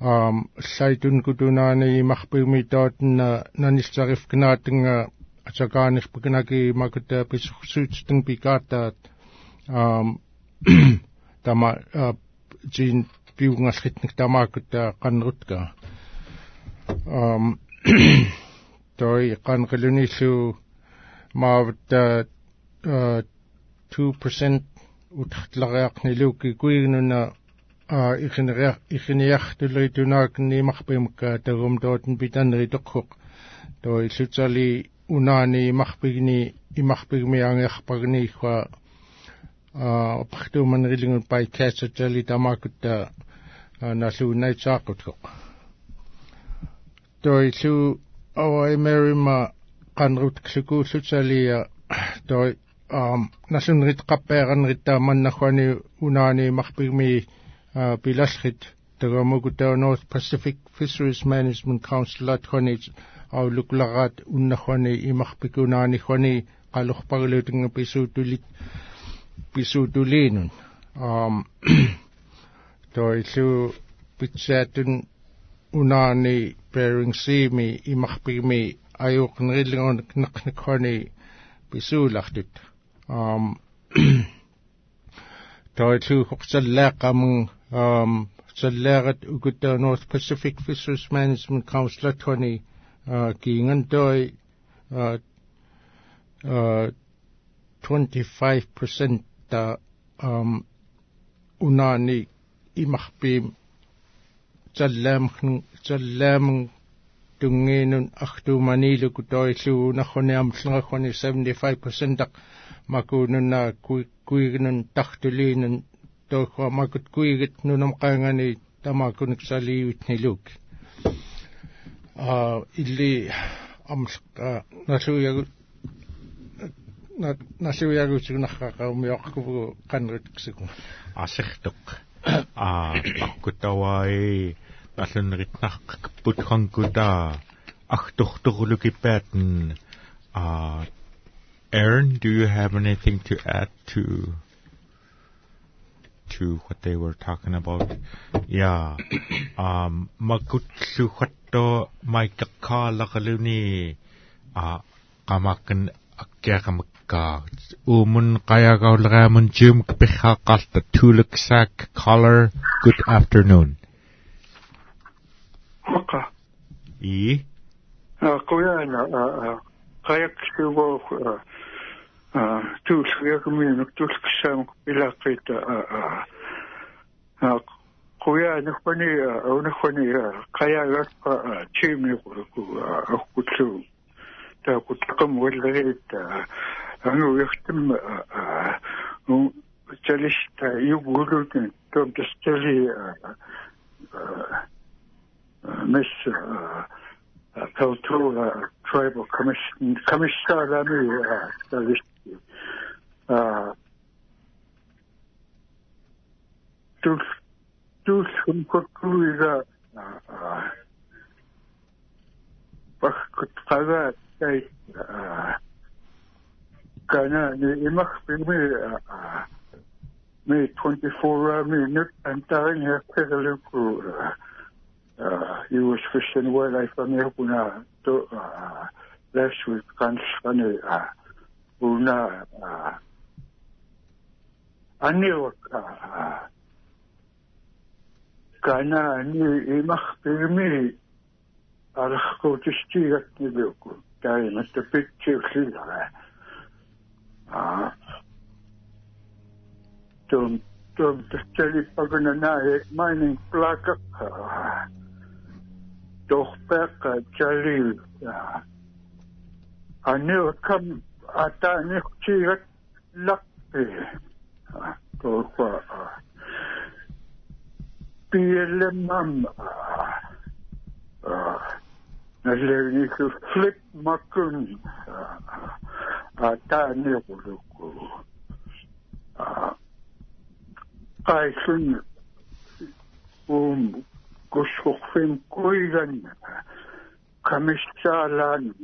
аам сайтун кутунаани имарпигми таатна нанилларифкнаатунга атакаанерпикнаки макута писурсуутстун пикаатаат аам тама жин пиунгаллитник тамаакута qannerutка аам той qanqilunillu маавта 2% утартлариақнилууки куигнуна а ихнериар ихниартуллеритунаакниимарпимакка тагум тоотн питаннери тоққоқ тоо иллутсали унаани имарпигни имарпигмиангиарпагниихва а партууманерилгун пай кассатсали тамаакутта налуунайтсааққутқоқ тоо иллу аваимерима канрутксукууллутсалия тоо аа налунерит қаппеэранриттаа маннахуани унаани марпигми пилалхит тагамагутаанорс Pacific Fisheries Management Council атхонис аулуклараат уннахвани имарпикунаанихвани qalorparluutinga pisuutulit pisuutuliinun um toillu pitsaatun unaani Bering Sea mi imarpigmi ajuuqnerillingunak neqnakkhani pisuulartut um toillu hoqsallaaqqamun um саллаагат укуттаа North Pacific Fisheries Management Council 20 гингэн дой 25% та um унаани имарпиим таллаамхн таллаамн тунгиинун ахтууманилуку тоиллуунархуниам лерахуни 75% макуунунаа куигнун тартулиинун тассуаккуа макут куигит нунам қаангани тамаакуник салиивит нилук а илли амлка насуягу насуягуутигунарқаақаумиоққупугу қаннериксигу асертоқ а паккутаваи наллунеритнарқакпут хангута ахторторлукипаатн а Aaron, do you have anything to add to to what they were talking about. Yeah. Um makutlu khatto maikakkalaqaluni a qamaqqan akkiaqamakka umun qayagaulraamun jum kpikhaqalta tuluksak color. Good afternoon. Maka. И? Кояна, каяк всего tuulliakumia nuktuulliksaamuk ilaaqiita quyaa nukpani unakpani qajaagarpa tiimiquku akkutlu taaqutaqam wallariita anuujartam talista yugulutin tom tastali mis Cultural Tribal Commission Commissioner Lamy talista аа тус тус хөмкөрүүгээ бах гутгаа тай гана имах бими ми 24 минут антарын хэрхэлэхгүй аа юу швэшэн wildlife нэрхуна то лэшвэ ганц гана уна аа они вот кана они имах пирми архкутистигатнилуку таиматта питсиуллилара а. Том том тэлипагнанаа э, майнинг плака тохпека чалил они кам атанихтигат лаппи тоохоо PLM а нэлээх флип маккун. А таанеруулку а айсын ум гошхофин койган камишчаалаан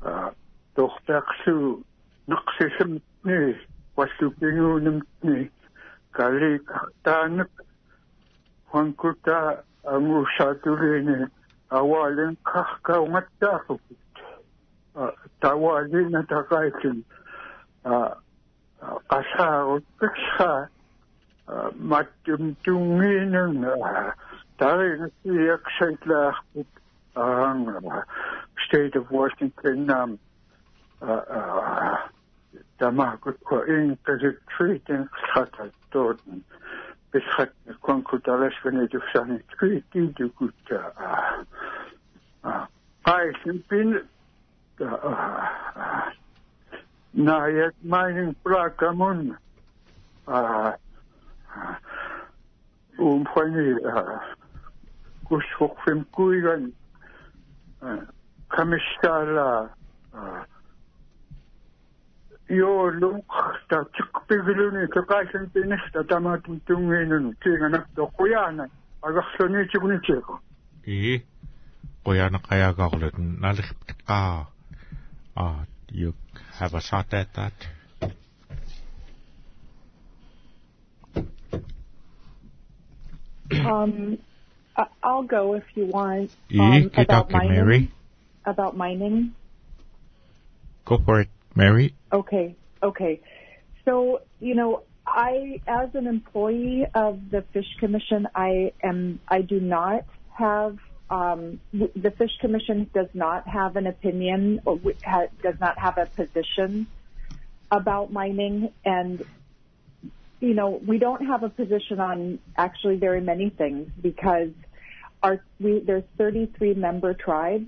а тохтаксу нэксэсэмтни вассупинуунэмтни калли картаанеп ханкута ангушаатулине аваален каркауматтаафукут таваалина такаикин а qasaaruttaqsa mattum tungiinanga tarigasiaqsaitlaarput aanga state of washington nam тамаакукку ингкасутсуитин хататтуутн писхат конкуталашвани тусани куити дукутта а пайсин пин наят майнин пракамун а умхани кусхуфим куиган камиштала а. Ang state of Washington tamakut ko in kasi treating khatat toten bishat konkutalas vene du sani treaty du kuta ai simpin na yet mining plakamun umfani kushukfim kuigan kamistala yo luk ta chikpigiluni kakaisen pinis ta tamatin tunginun tinganak to kuyana agaksoni chikuni cheko i qoyana qayagaqlut nalixqa you have a shot at that Um, I- I'll go if you want. Um, about mining. About mining. Go for it, Mary. Okay. Okay. So, you know, I, as an employee of the Fish Commission, I am, I do not have, um, the Fish Commission does not have an opinion or does not have a position about mining. And, you know, we don't have a position on actually very many things because our, we, there's 33 member tribes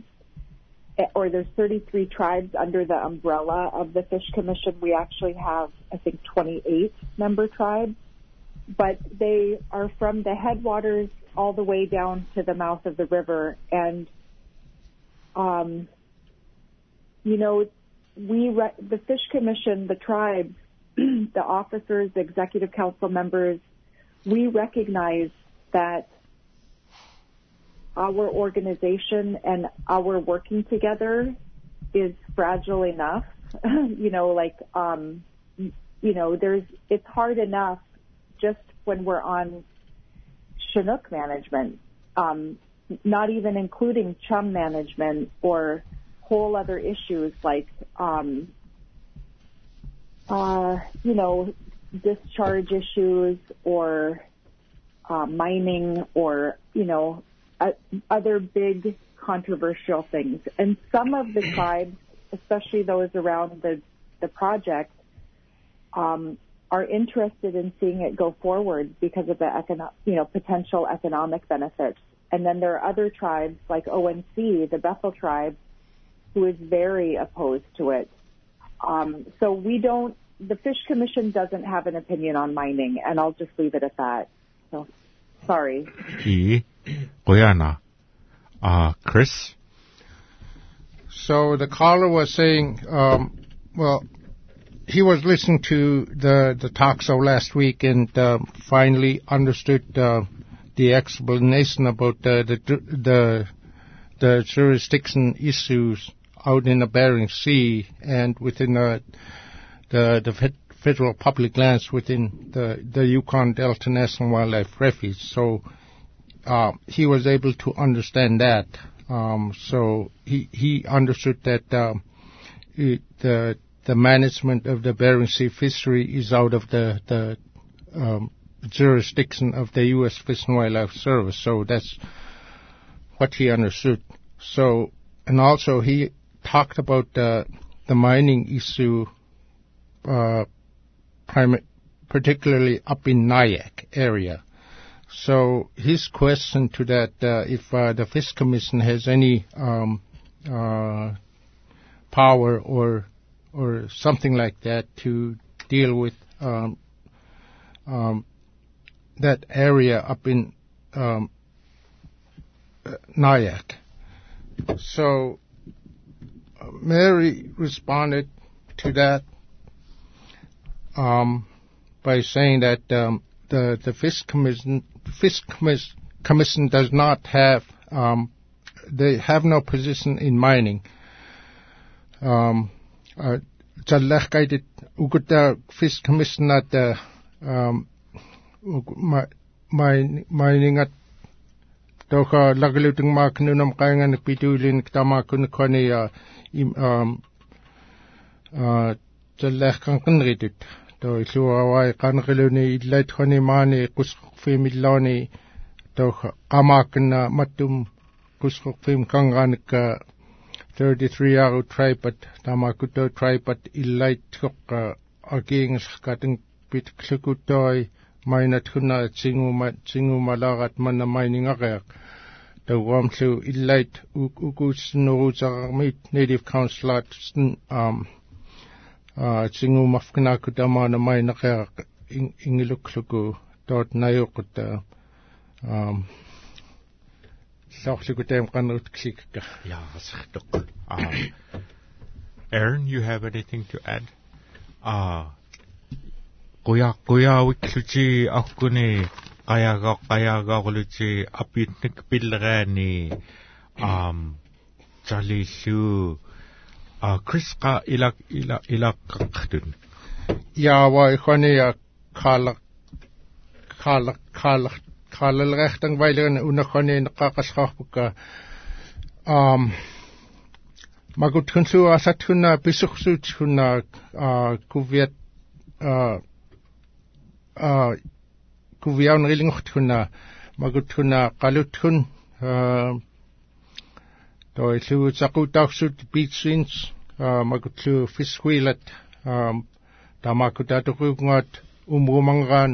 or there's 33 tribes under the umbrella of the Fish Commission. We actually have, I think, 28 member tribes, but they are from the headwaters all the way down to the mouth of the river. And, um, you know, we, re- the Fish Commission, the tribes, the officers, the executive council members, we recognize that our organization and our working together is fragile enough. you know, like, um, you know, there's, it's hard enough just when we're on Chinook management, um, not even including chum management or whole other issues like, um, uh, you know, discharge issues or uh, mining or, you know, uh, other big controversial things. And some of the tribes, especially those around the the project um, are interested in seeing it go forward because of the econo- you know potential economic benefits. And then there are other tribes like ONC, the Bethel tribe, who is very opposed to it. Um, so we don't. The Fish Commission doesn't have an opinion on mining, and I'll just leave it at that. So, sorry. Guyana. Uh, Chris? So the caller was saying, um, well, he was listening to the the talk show last week and uh, finally understood uh, the explanation about the the the, the jurisdiction issues out in the Bering Sea and within the the, the federal public lands within the the Yukon Delta National Wildlife Refuge. So uh, he was able to understand that. Um, so he he understood that uh, it, the the management of the Bering Sea fishery is out of the the um, jurisdiction of the U.S. Fish and Wildlife Service. So that's what he understood. So and also he talked about the the mining issue, uh, prim- particularly up in Nyac area. So his question to that, uh, if uh, the Fish Commission has any um, uh, power or or something like that to deal with um, um, that area up in um, Nyac. So Mary responded to that um, by saying that um, the the Fish Commission Fish Commission does not have um, they have no position in mining. Um, uh, Chalachkaitit ukuta Fish Commission at the um, mining at toka lagalutung makanunam kaya nga nagpitulin kitama kunukani uh, um, uh, то илуавай канэгэлүни иллаатхани маани кусфимиллони то камаакна маттум кусфим кангаанакка 33 ару трайпат тамаакуто трайпат иллаатхоққа акиингерлхкатэн питклукуттори майнатхуна тингума тингумалаарат манна майнингариақ тауамлу иллаат ук укуусснерутарармит native council-ат ам сингумарфкнааку тамаана майнеқиақа ингилукклуку тоот наиоққута аам соорлуку таим каннеруткликка яасертоқ аа Aaron you have anything to add? Аа гуя гуяавиклути аркуни qajagaaq qajagaaqluti apiitnak pillereani aam tsalillu a krisqa ilak ila ilaqqaqtun yaawaixania kaalaq kaalaq kaalaq kaalalrechtang vailerne unaqqaniineqqaqasqarpukka um magutkunsuasatkunna pisuqsuutskunna a kuviat a a kuviaunrilingortkunna magutkunna qalutkhun a то илүүсакутаарсут питсинс макутлу фисхуилат тамакутаатукуунгаат умгумангаан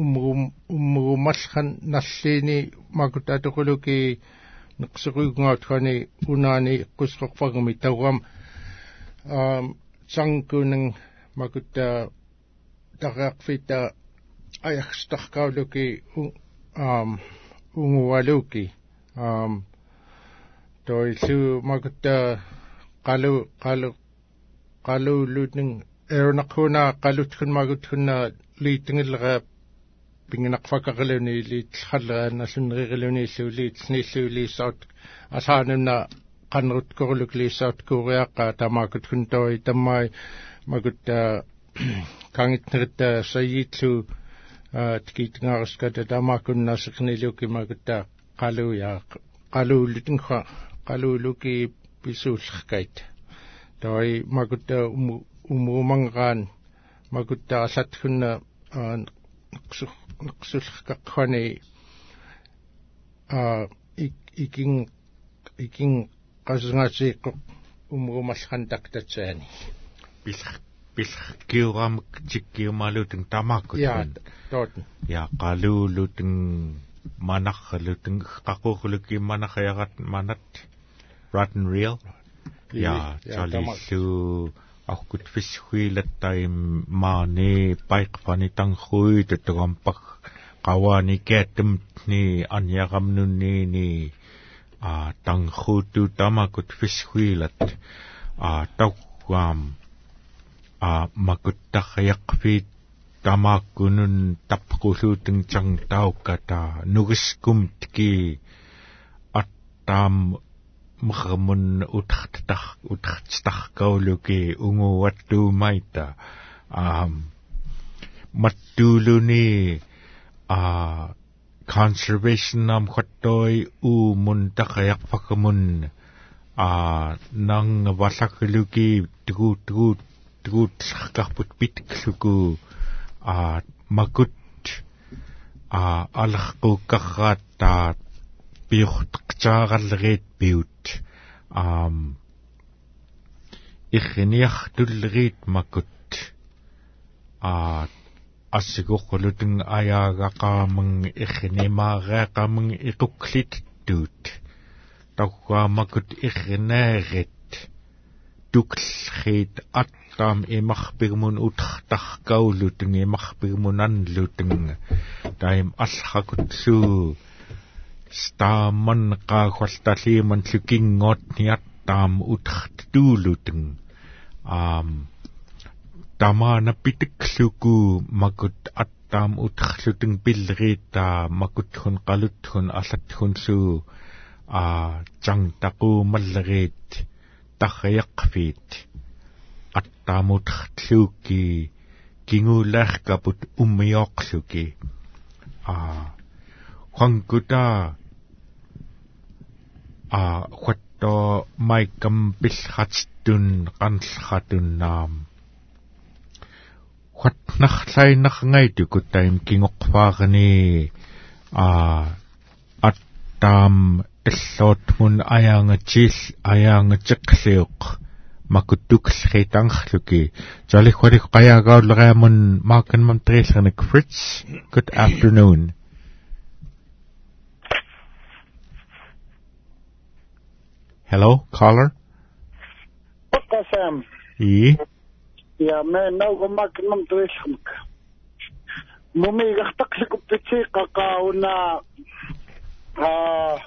умгум умгумалхан наллиини макутаатукулуки неқсеруунгаат хани унаани иққусқорфагми тауам сангкунэн макутта тариарфита аярстаркаулуки аам унгуалуки аам toi lu makutta qalu qalu qalu lutning erunaqhuna qalutkun magutkunna liitingilleraap pinginaqfakariluni liitllharleraanallunneririluni illuuliitllniilluuliissaut асаанунна каннеруткорулук лиссаат кууриааққаа тамаакуткун тори таммаи макутта кангитнериттаа саиитлу тикиитингаарската тамаакуннаасеқнилуки макутта қалуяақ қалууллутинха qaluuluki pisuullerkait tawai makutta umu umuumangaan makutta asatkunna neqsullerkaqqani a ikin ikin qasungaasiiqq umuumallerqantaqtatsaani pillerq пилхкиурамак тиккиумаалуутэн тамааккут яатан яа қалуулутэн манарралутэн қақуурулуки манарриарат манат. Rotten Reel. Ja, Charlie ақкут фисхуилаттаим маани пайқфани танхуи тутугампах қаваани кааттамтни аниарамнунниини а танхуту тамакут фисхуилат а тауам а макуттарриақфиит тамааккунун таппақулуутэн чарнтаукката нугискум тики аттаам махмун утартар утартаркаулуки унгуаттуумайта аам. Маттуулуни а conservation nam khottoi u mun takayak pakamun а нан валахлуги тгүү тгүү тгүү тлахгарпут питклугу а макут а алахгууккарраат таа пиортеқтаагарлерит пиут аам ирриниартуллерит макут. Аа ассигоққулутин аяагақааман ирринимаареақаман иқукклиттуут таккаамакут ирринаарит туклхит аттаам имарпигмун утартаркаулутин имарпигмун анлутин таим аллхакутсуу стаамман qaakhualtaliiman lukingootniattaam utartuulutun aam tamaanapitekluku makut attaam utarlutun pilleriittaa makutgun qalutgun allatgun suu a tjangtaquumalleriit tarriaqfiit attaamuttartluukki kinguulaarkaput ummiooqluki a Хангута а хатто майкам пиллхатстун qanllratуннаам хатнарлайнарнгайтуку таим кингоқфаарни а аттаам аллоотмун аяангатсиил аяангатеқлиоқ макуттуклхитангерлуки жалихвалик қаяагаулериамун маркенмам триллерник фритz good afternoon Hello, caller. Утасам. И. Я мэ науга макнам туэлхмк. Муми гахтаклик уппити какауна а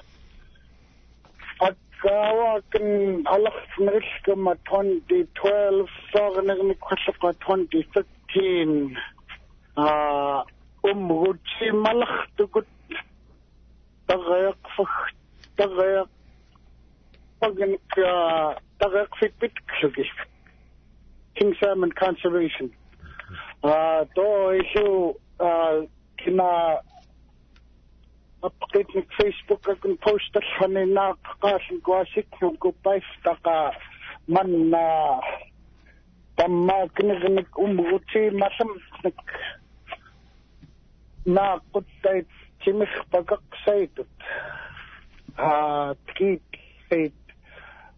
аккавакн алахснэрилкма 2012 сорнерми куллега 2013 а умгучи малахтугут тагаякфах тагаякфах qagnik taqaqfitpit klugis king salmon conservation а то ещё кина аппетник фейсбук акн пост алхани наа qaallin quasik nukupais taqa manna таммаакнерник умгути малам ник наа quttait timir paqaqsaitut а ткит сайт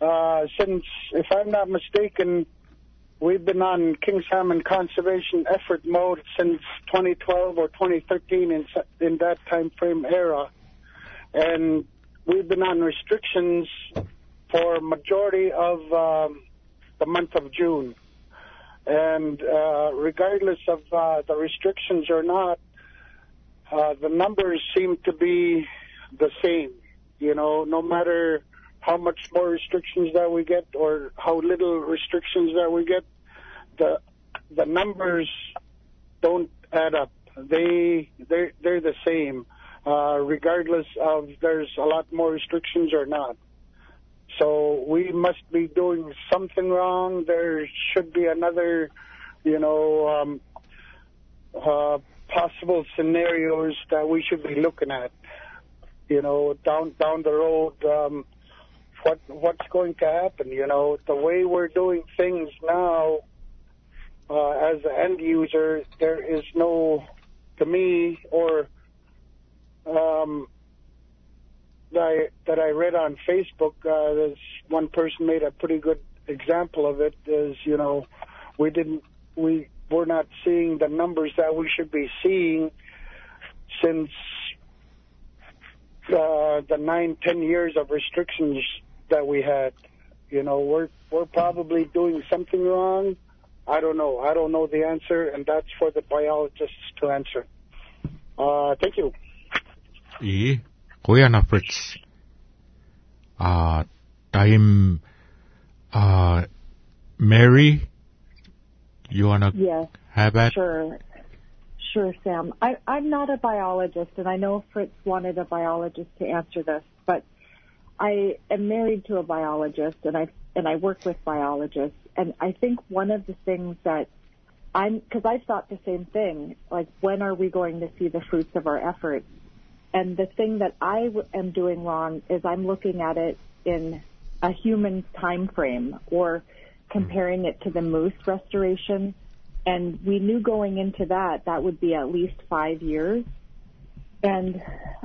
uh, since if I'm not mistaken We've been on King Salmon conservation effort mode since 2012 or 2013 in, in that time frame era. And we've been on restrictions for majority of um, the month of June. And uh, regardless of uh, the restrictions or not, uh, the numbers seem to be the same. You know, no matter how much more restrictions that we get or how little restrictions that we get, the the numbers don't add up. They they they're the same, uh, regardless of there's a lot more restrictions or not. So we must be doing something wrong. There should be another you know, um, uh, possible scenarios that we should be looking at. You know, down down the road, um, what what's going to happen? You know, the way we're doing things now, uh, as an end user, there is no, to me, or um, that I that I read on Facebook. Uh, there's one person made a pretty good example of it. Is you know, we didn't we we're not seeing the numbers that we should be seeing since uh, the nine ten years of restrictions that we had. You know, we're we're probably doing something wrong. I don't know. I don't know the answer, and that's for the biologists to answer. Uh, thank you. 예, 고야 나프츠. 아, 다임, 아, Mary, you wanna yes, have that? Sure, sure, Sam. I, I'm not a biologist, and I know Fritz wanted a biologist to answer this. I am married to a biologist, and I and I work with biologists, and I think one of the things that I'm because I've thought the same thing, like when are we going to see the fruits of our efforts? And the thing that I w- am doing wrong is I'm looking at it in a human time frame or comparing it to the moose restoration. And we knew going into that, that would be at least five years. And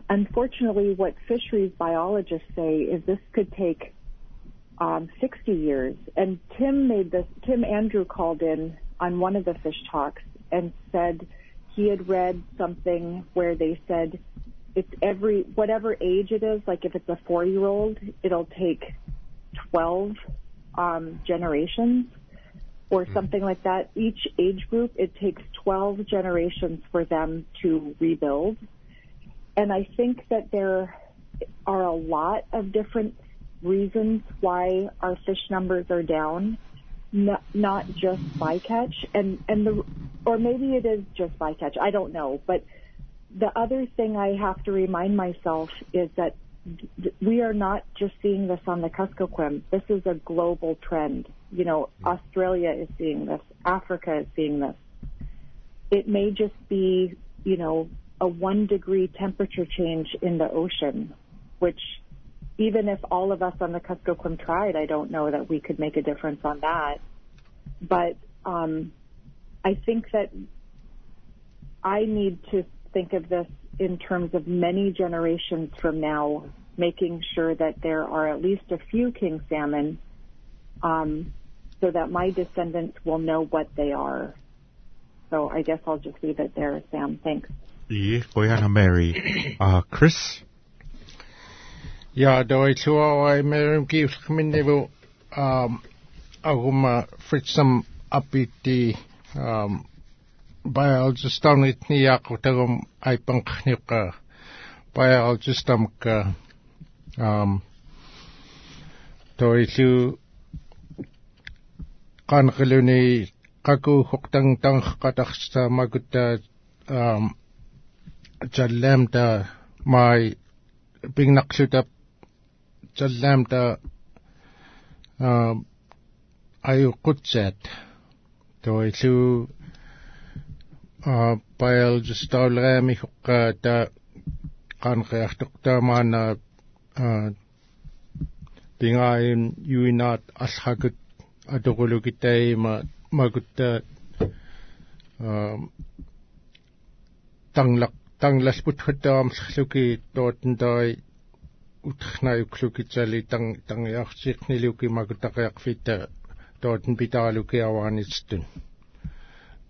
unfortunately, what fisheries biologists say is this could take um, 60 years. And Tim made this, Tim Andrew called in on one of the fish talks and said he had read something where they said it's every, whatever age it is, like if it's a four year old, it'll take 12 um, generations or something like that. Each age group, it takes 12 generations for them to rebuild. And I think that there are a lot of different reasons why our fish numbers are down, not, not just bycatch, and and the or maybe it is just bycatch. I don't know, but the other thing I have to remind myself is that we are not just seeing this on the Kuskokwim. This is a global trend. You know, Australia is seeing this. Africa is seeing this. It may just be, you know, a one degree temperature change in the ocean, which even if all of us on the Kuskokwim tried, I don't know that we could make a difference on that. But um, I think that I need to think of this in terms of many generations from now, making sure that there are at least a few king salmon, um, so that my descendants will know what they are. So I guess I'll just leave it there, Sam. Thanks. i Guyana Mary. Uh, Chris? Ja, då är två år i Miriam Gifsk min nivå. Aguma fritsam apiti biologist-am itni jakutagum aipankniqa biologist-amka toilu qanqiluni qakuuqtangtangqatarsa makutta um жалламта май пигнарлутап жалламта аа аюккутсаат тоилу аа биологистолрэми хуккаата канреартортаамаана аа тингаим юинаат алхагут атоқулукитаима магутта аа тарлақ тарлалпут хатаамлерлуки туатнтари утхнаюклуки цали тан тариарсиқнилуки макутақиарфита туатн питаралуки авааниттун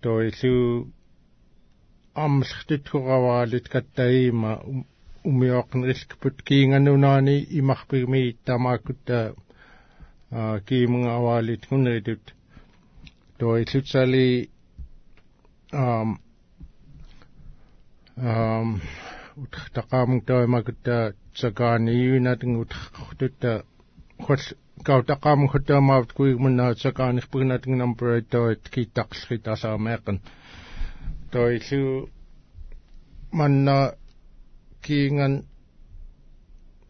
тоилу амлхтутхураваалут каттаима умиоқнериллкпут киинганунаани имарпигми тамаакутта а киимнга аваалит хунеритут тоилутсали ам ам утхтақамтаамакутта сакааниюинатин утхқортутта хол каутақамхутаамаавт куигмунаа сакаанерпугнатин нампуаттауат киттарлри талаамаэққан тоилу манна киинган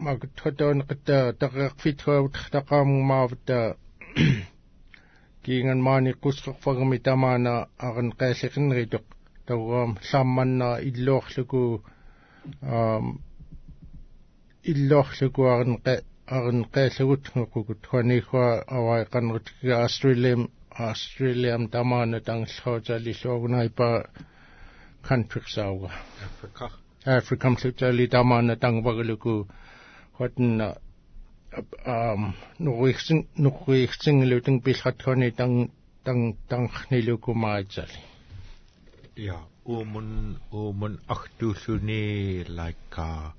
магтхотоон кътта тақиарфитхаутхтақаамгумаавта киинган маани қусқерфагми тамаана арен қааллиқиннеритуқ тауам самманна иллуорлуку аам иллуорлукуарин арин qeellagutngaqukut quaniikhua avaiqannertikkiga Australian Australian tamaana tangerluutali luagunaipa countryxauga Africa African lutali tamaana tangvagaluku huatna um nuriixsin nuriixsingilutin pilratkhuni tang tang tangnilukumaitsali Ja, omen, omen, achtusune, like uh,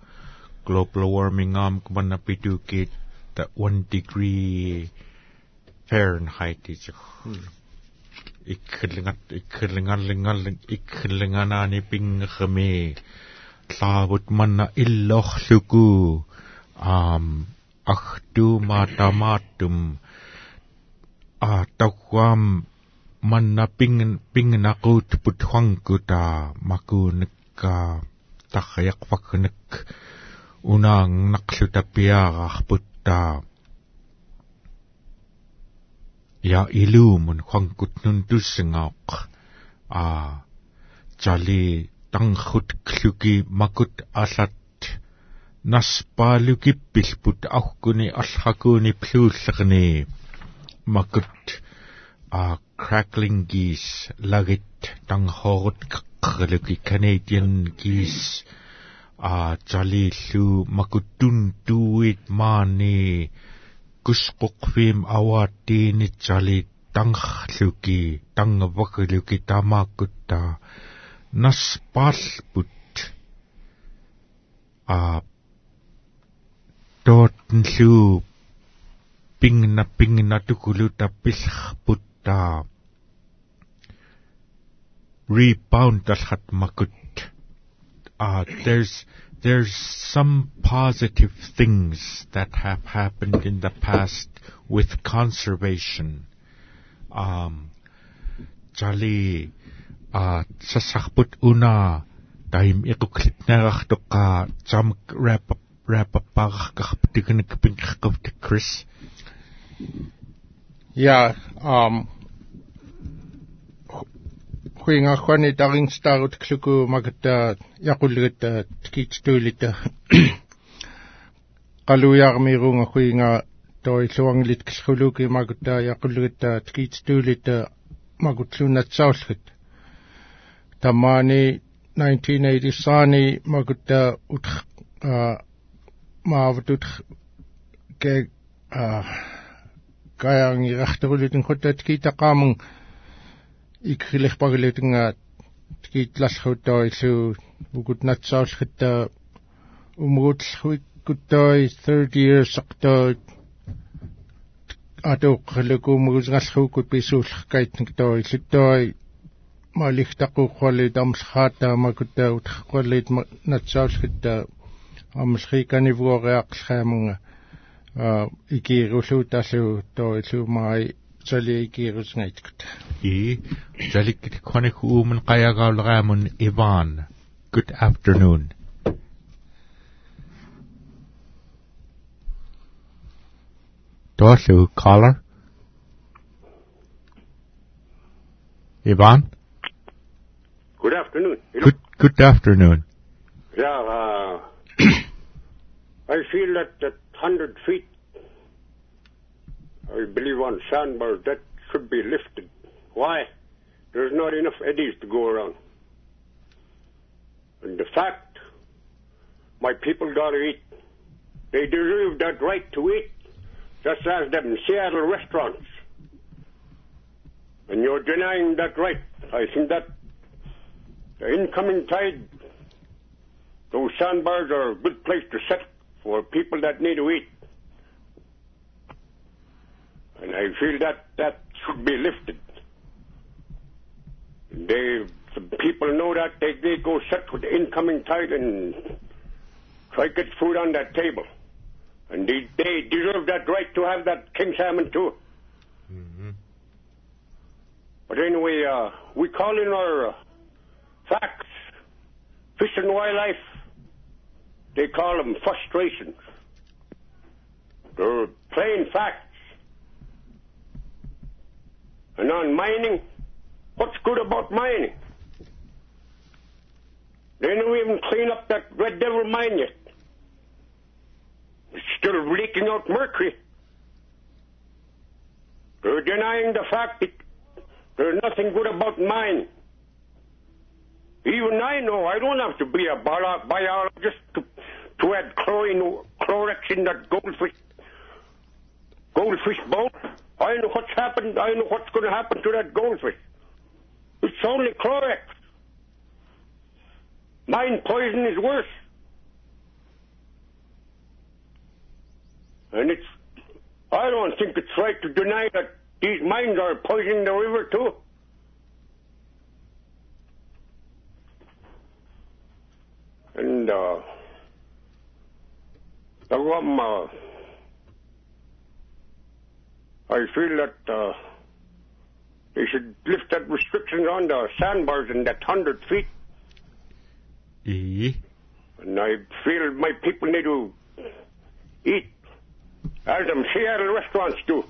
global warming am kemana pitu kit the one degree Fahrenheit is. Hmm. Ikkelingat, ikkelingan, lingan, ling, ikkelingan ani ping kami. Sabut mana illoh suku. Um, achtu mata matum. Ah, takwam manna pingen pingena qut put khangkuta makunekka tarriaqvaknek unaang naqluta piararputta ya ilumun khangkutnun tussangauq a jali tangkhut kluki makut alat. Наспаалукиппилпут агкуни алхакууни плууллерни макут аа crackling geese lagit tang hogot kakkaluki Canadian geese a jali lu makutun tuit mani kusqoqvim awatini jali tangluki tangvakaluki tamakutta nas palput a tootnlu pingna pingna tukulu tapilhputta rebound talhat makut uh, there's there's some positive things that have happened in the past with conservation. Um, Jali, uh, sasakput una, daim ikuklit narachtuka, jam wrap up, wrap up, Chris. Ja, um хуингаахвани таринстаарут клуку макаттаат яқуллугаттаат киттуилита қалуяармирунга хуингаа тоиллуангилит киллхулуки макуттаа яқуллугаттаат киттуилита макутлунатсауллут тамаани 1980 саани макуттаа ут а маавтут ке а каянгирахтерулитин хуттаат китақаамун икхилерпагилутингаат тикитлалхутоиллуу укутнатсаарлхатта умгуутлхуиккуттой 30 years aqtoot атоққалукуумгусгаллхууккут писууллахкайт нктоо иллуттоай малихтаққуққуалли тамлхаата макутаа утаққуаллит натсаарлхатта амлхиканивуориақлхаамнга а икирулуу талуу тоо илуумай салиикиируснгaitkut i jalik khonik umun qayagaulraamun Ivan good afternoon Dollu caller Ivan Good afternoon. good good afternoon Yeah, uh, I feel that at 100 feet, I believe on sandbars, that should be lifted. Why? There's not enough eddies to go around. And the fact, my people got to eat. They deserve that right to eat, just as them Seattle restaurants. And you're denying that right. I think that the incoming tide, those sandbars are a good place to set for people that need to eat. And I feel that that should be lifted. They, the people know that they, they go sit with the incoming tide and try to get food on that table. And they, they deserve that right to have that king salmon too. But anyway, uh, we call in our uh, facts, fish and wildlife. They call them frustrations. They're plain facts. On mining. What's good about mining? They don't even clean up that Red Devil mine yet. It's still leaking out mercury. They're denying the fact that there's nothing good about mining. Even I know I don't have to be a biologist to, to add chlorine, Clorox in that goldfish, goldfish bowl. I know what's happened. I know what's going to happen to that goldfish. It's only Clorox. Mine poison is worse. And it's, I don't think it's right to deny that these mines are poisoning the river too. And, uh, um, uh, I feel that, uh, they should lift that restriction on the sandbars in that hundred feet. E. And I feel my people need to eat as them Seattle restaurants do.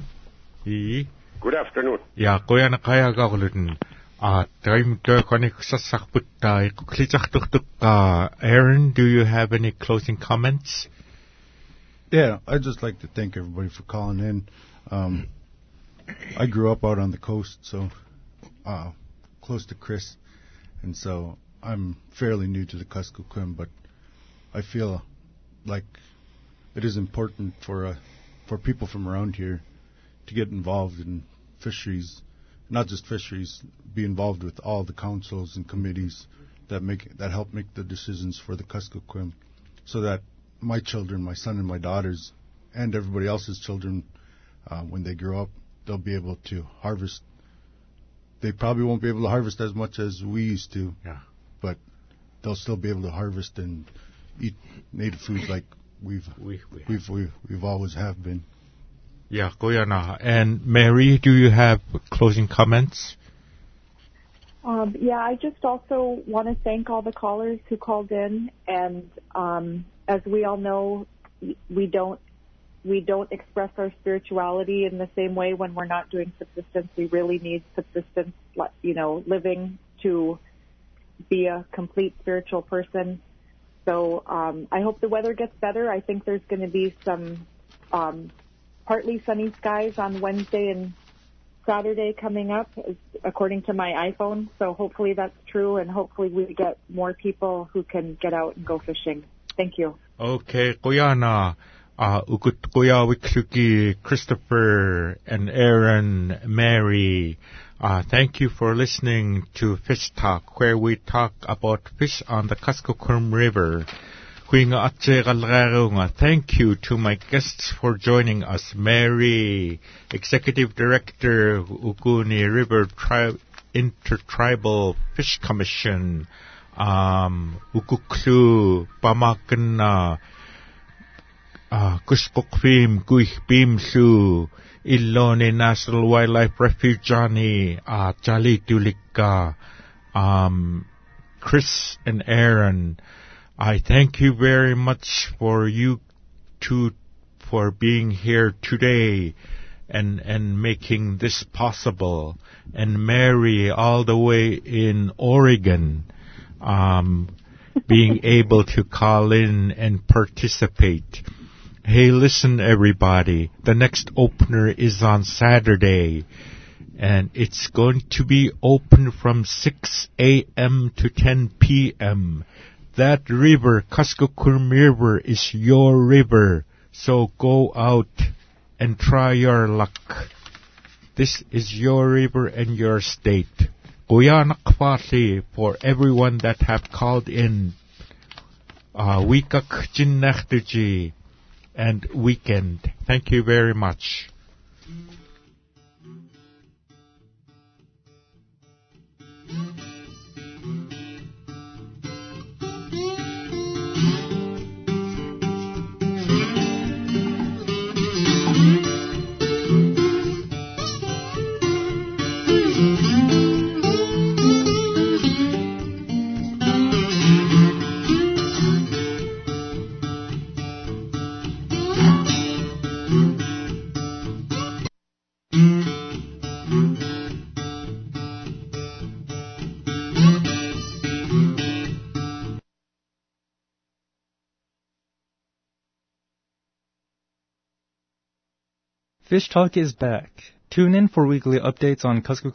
E. Good afternoon. Ja, koya na kaya ka kulun. Ah, time to konik sasakput tayo. Kuklitzak tuk tuk. Uh, Aaron, do you have any closing comments? Yeah, I'd just like to thank everybody for calling in. Um, I grew up out on the coast, so uh, close to Chris, and so I'm fairly new to the Kuskokwim, but I feel like it is important for uh, for people from around here to get involved in fisheries, not just fisheries, be involved with all the councils and committees that make that help make the decisions for the Kuskokwim, so that my children, my son and my daughters, and everybody else's children, uh, when they grow up, they'll be able to harvest. They probably won't be able to harvest as much as we used to, Yeah. but they'll still be able to harvest and eat native foods like we've We, we we've we've, we've always have been. Yeah, koya na. And Mary, do you have closing comments? Um, yeah, I just also want to thank all the callers who called in, and um, as we all know, we don't we don't express our spirituality in the same way when we're not doing subsistence. We really need subsistence, you know, living to be a complete spiritual person. So um, I hope the weather gets better. I think there's going to be some um, partly sunny skies on Wednesday and Saturday coming up, according to my iPhone. So hopefully that's true, and hopefully we get more people who can get out and go fishing. Thank you. Okay, kuya na. Uh, ukut Christopher and Aaron, Mary. Uh, thank you for listening to Fish Talk, where we talk about fish on the Kuskokwim River. Thank you to my guests for joining us. Mary, Executive Director, Ukuni River Tri- Intertribal Fish Commission. Um, Ukuklu, Pamakana, Kuskokwim, Guich Bimsu, Ilone National Wildlife Refuge, uh, Jali Tulika, um, Chris and Aaron. I thank you very much for you two for being here today and and making this possible. And Mary, all the way in Oregon, um, being able to call in and participate. Hey, listen, everybody. The next opener is on Saturday, and it's going to be open from 6 a.m. to 10 p.m. That river, Kuskokwim River, is your river. So go out and try your luck. This is your river and your state. Guyana Kwati for everyone that have called in. Uh, and weekend. Thank you very much. Fish Talk is back. Tune in for weekly updates on Kuskokwim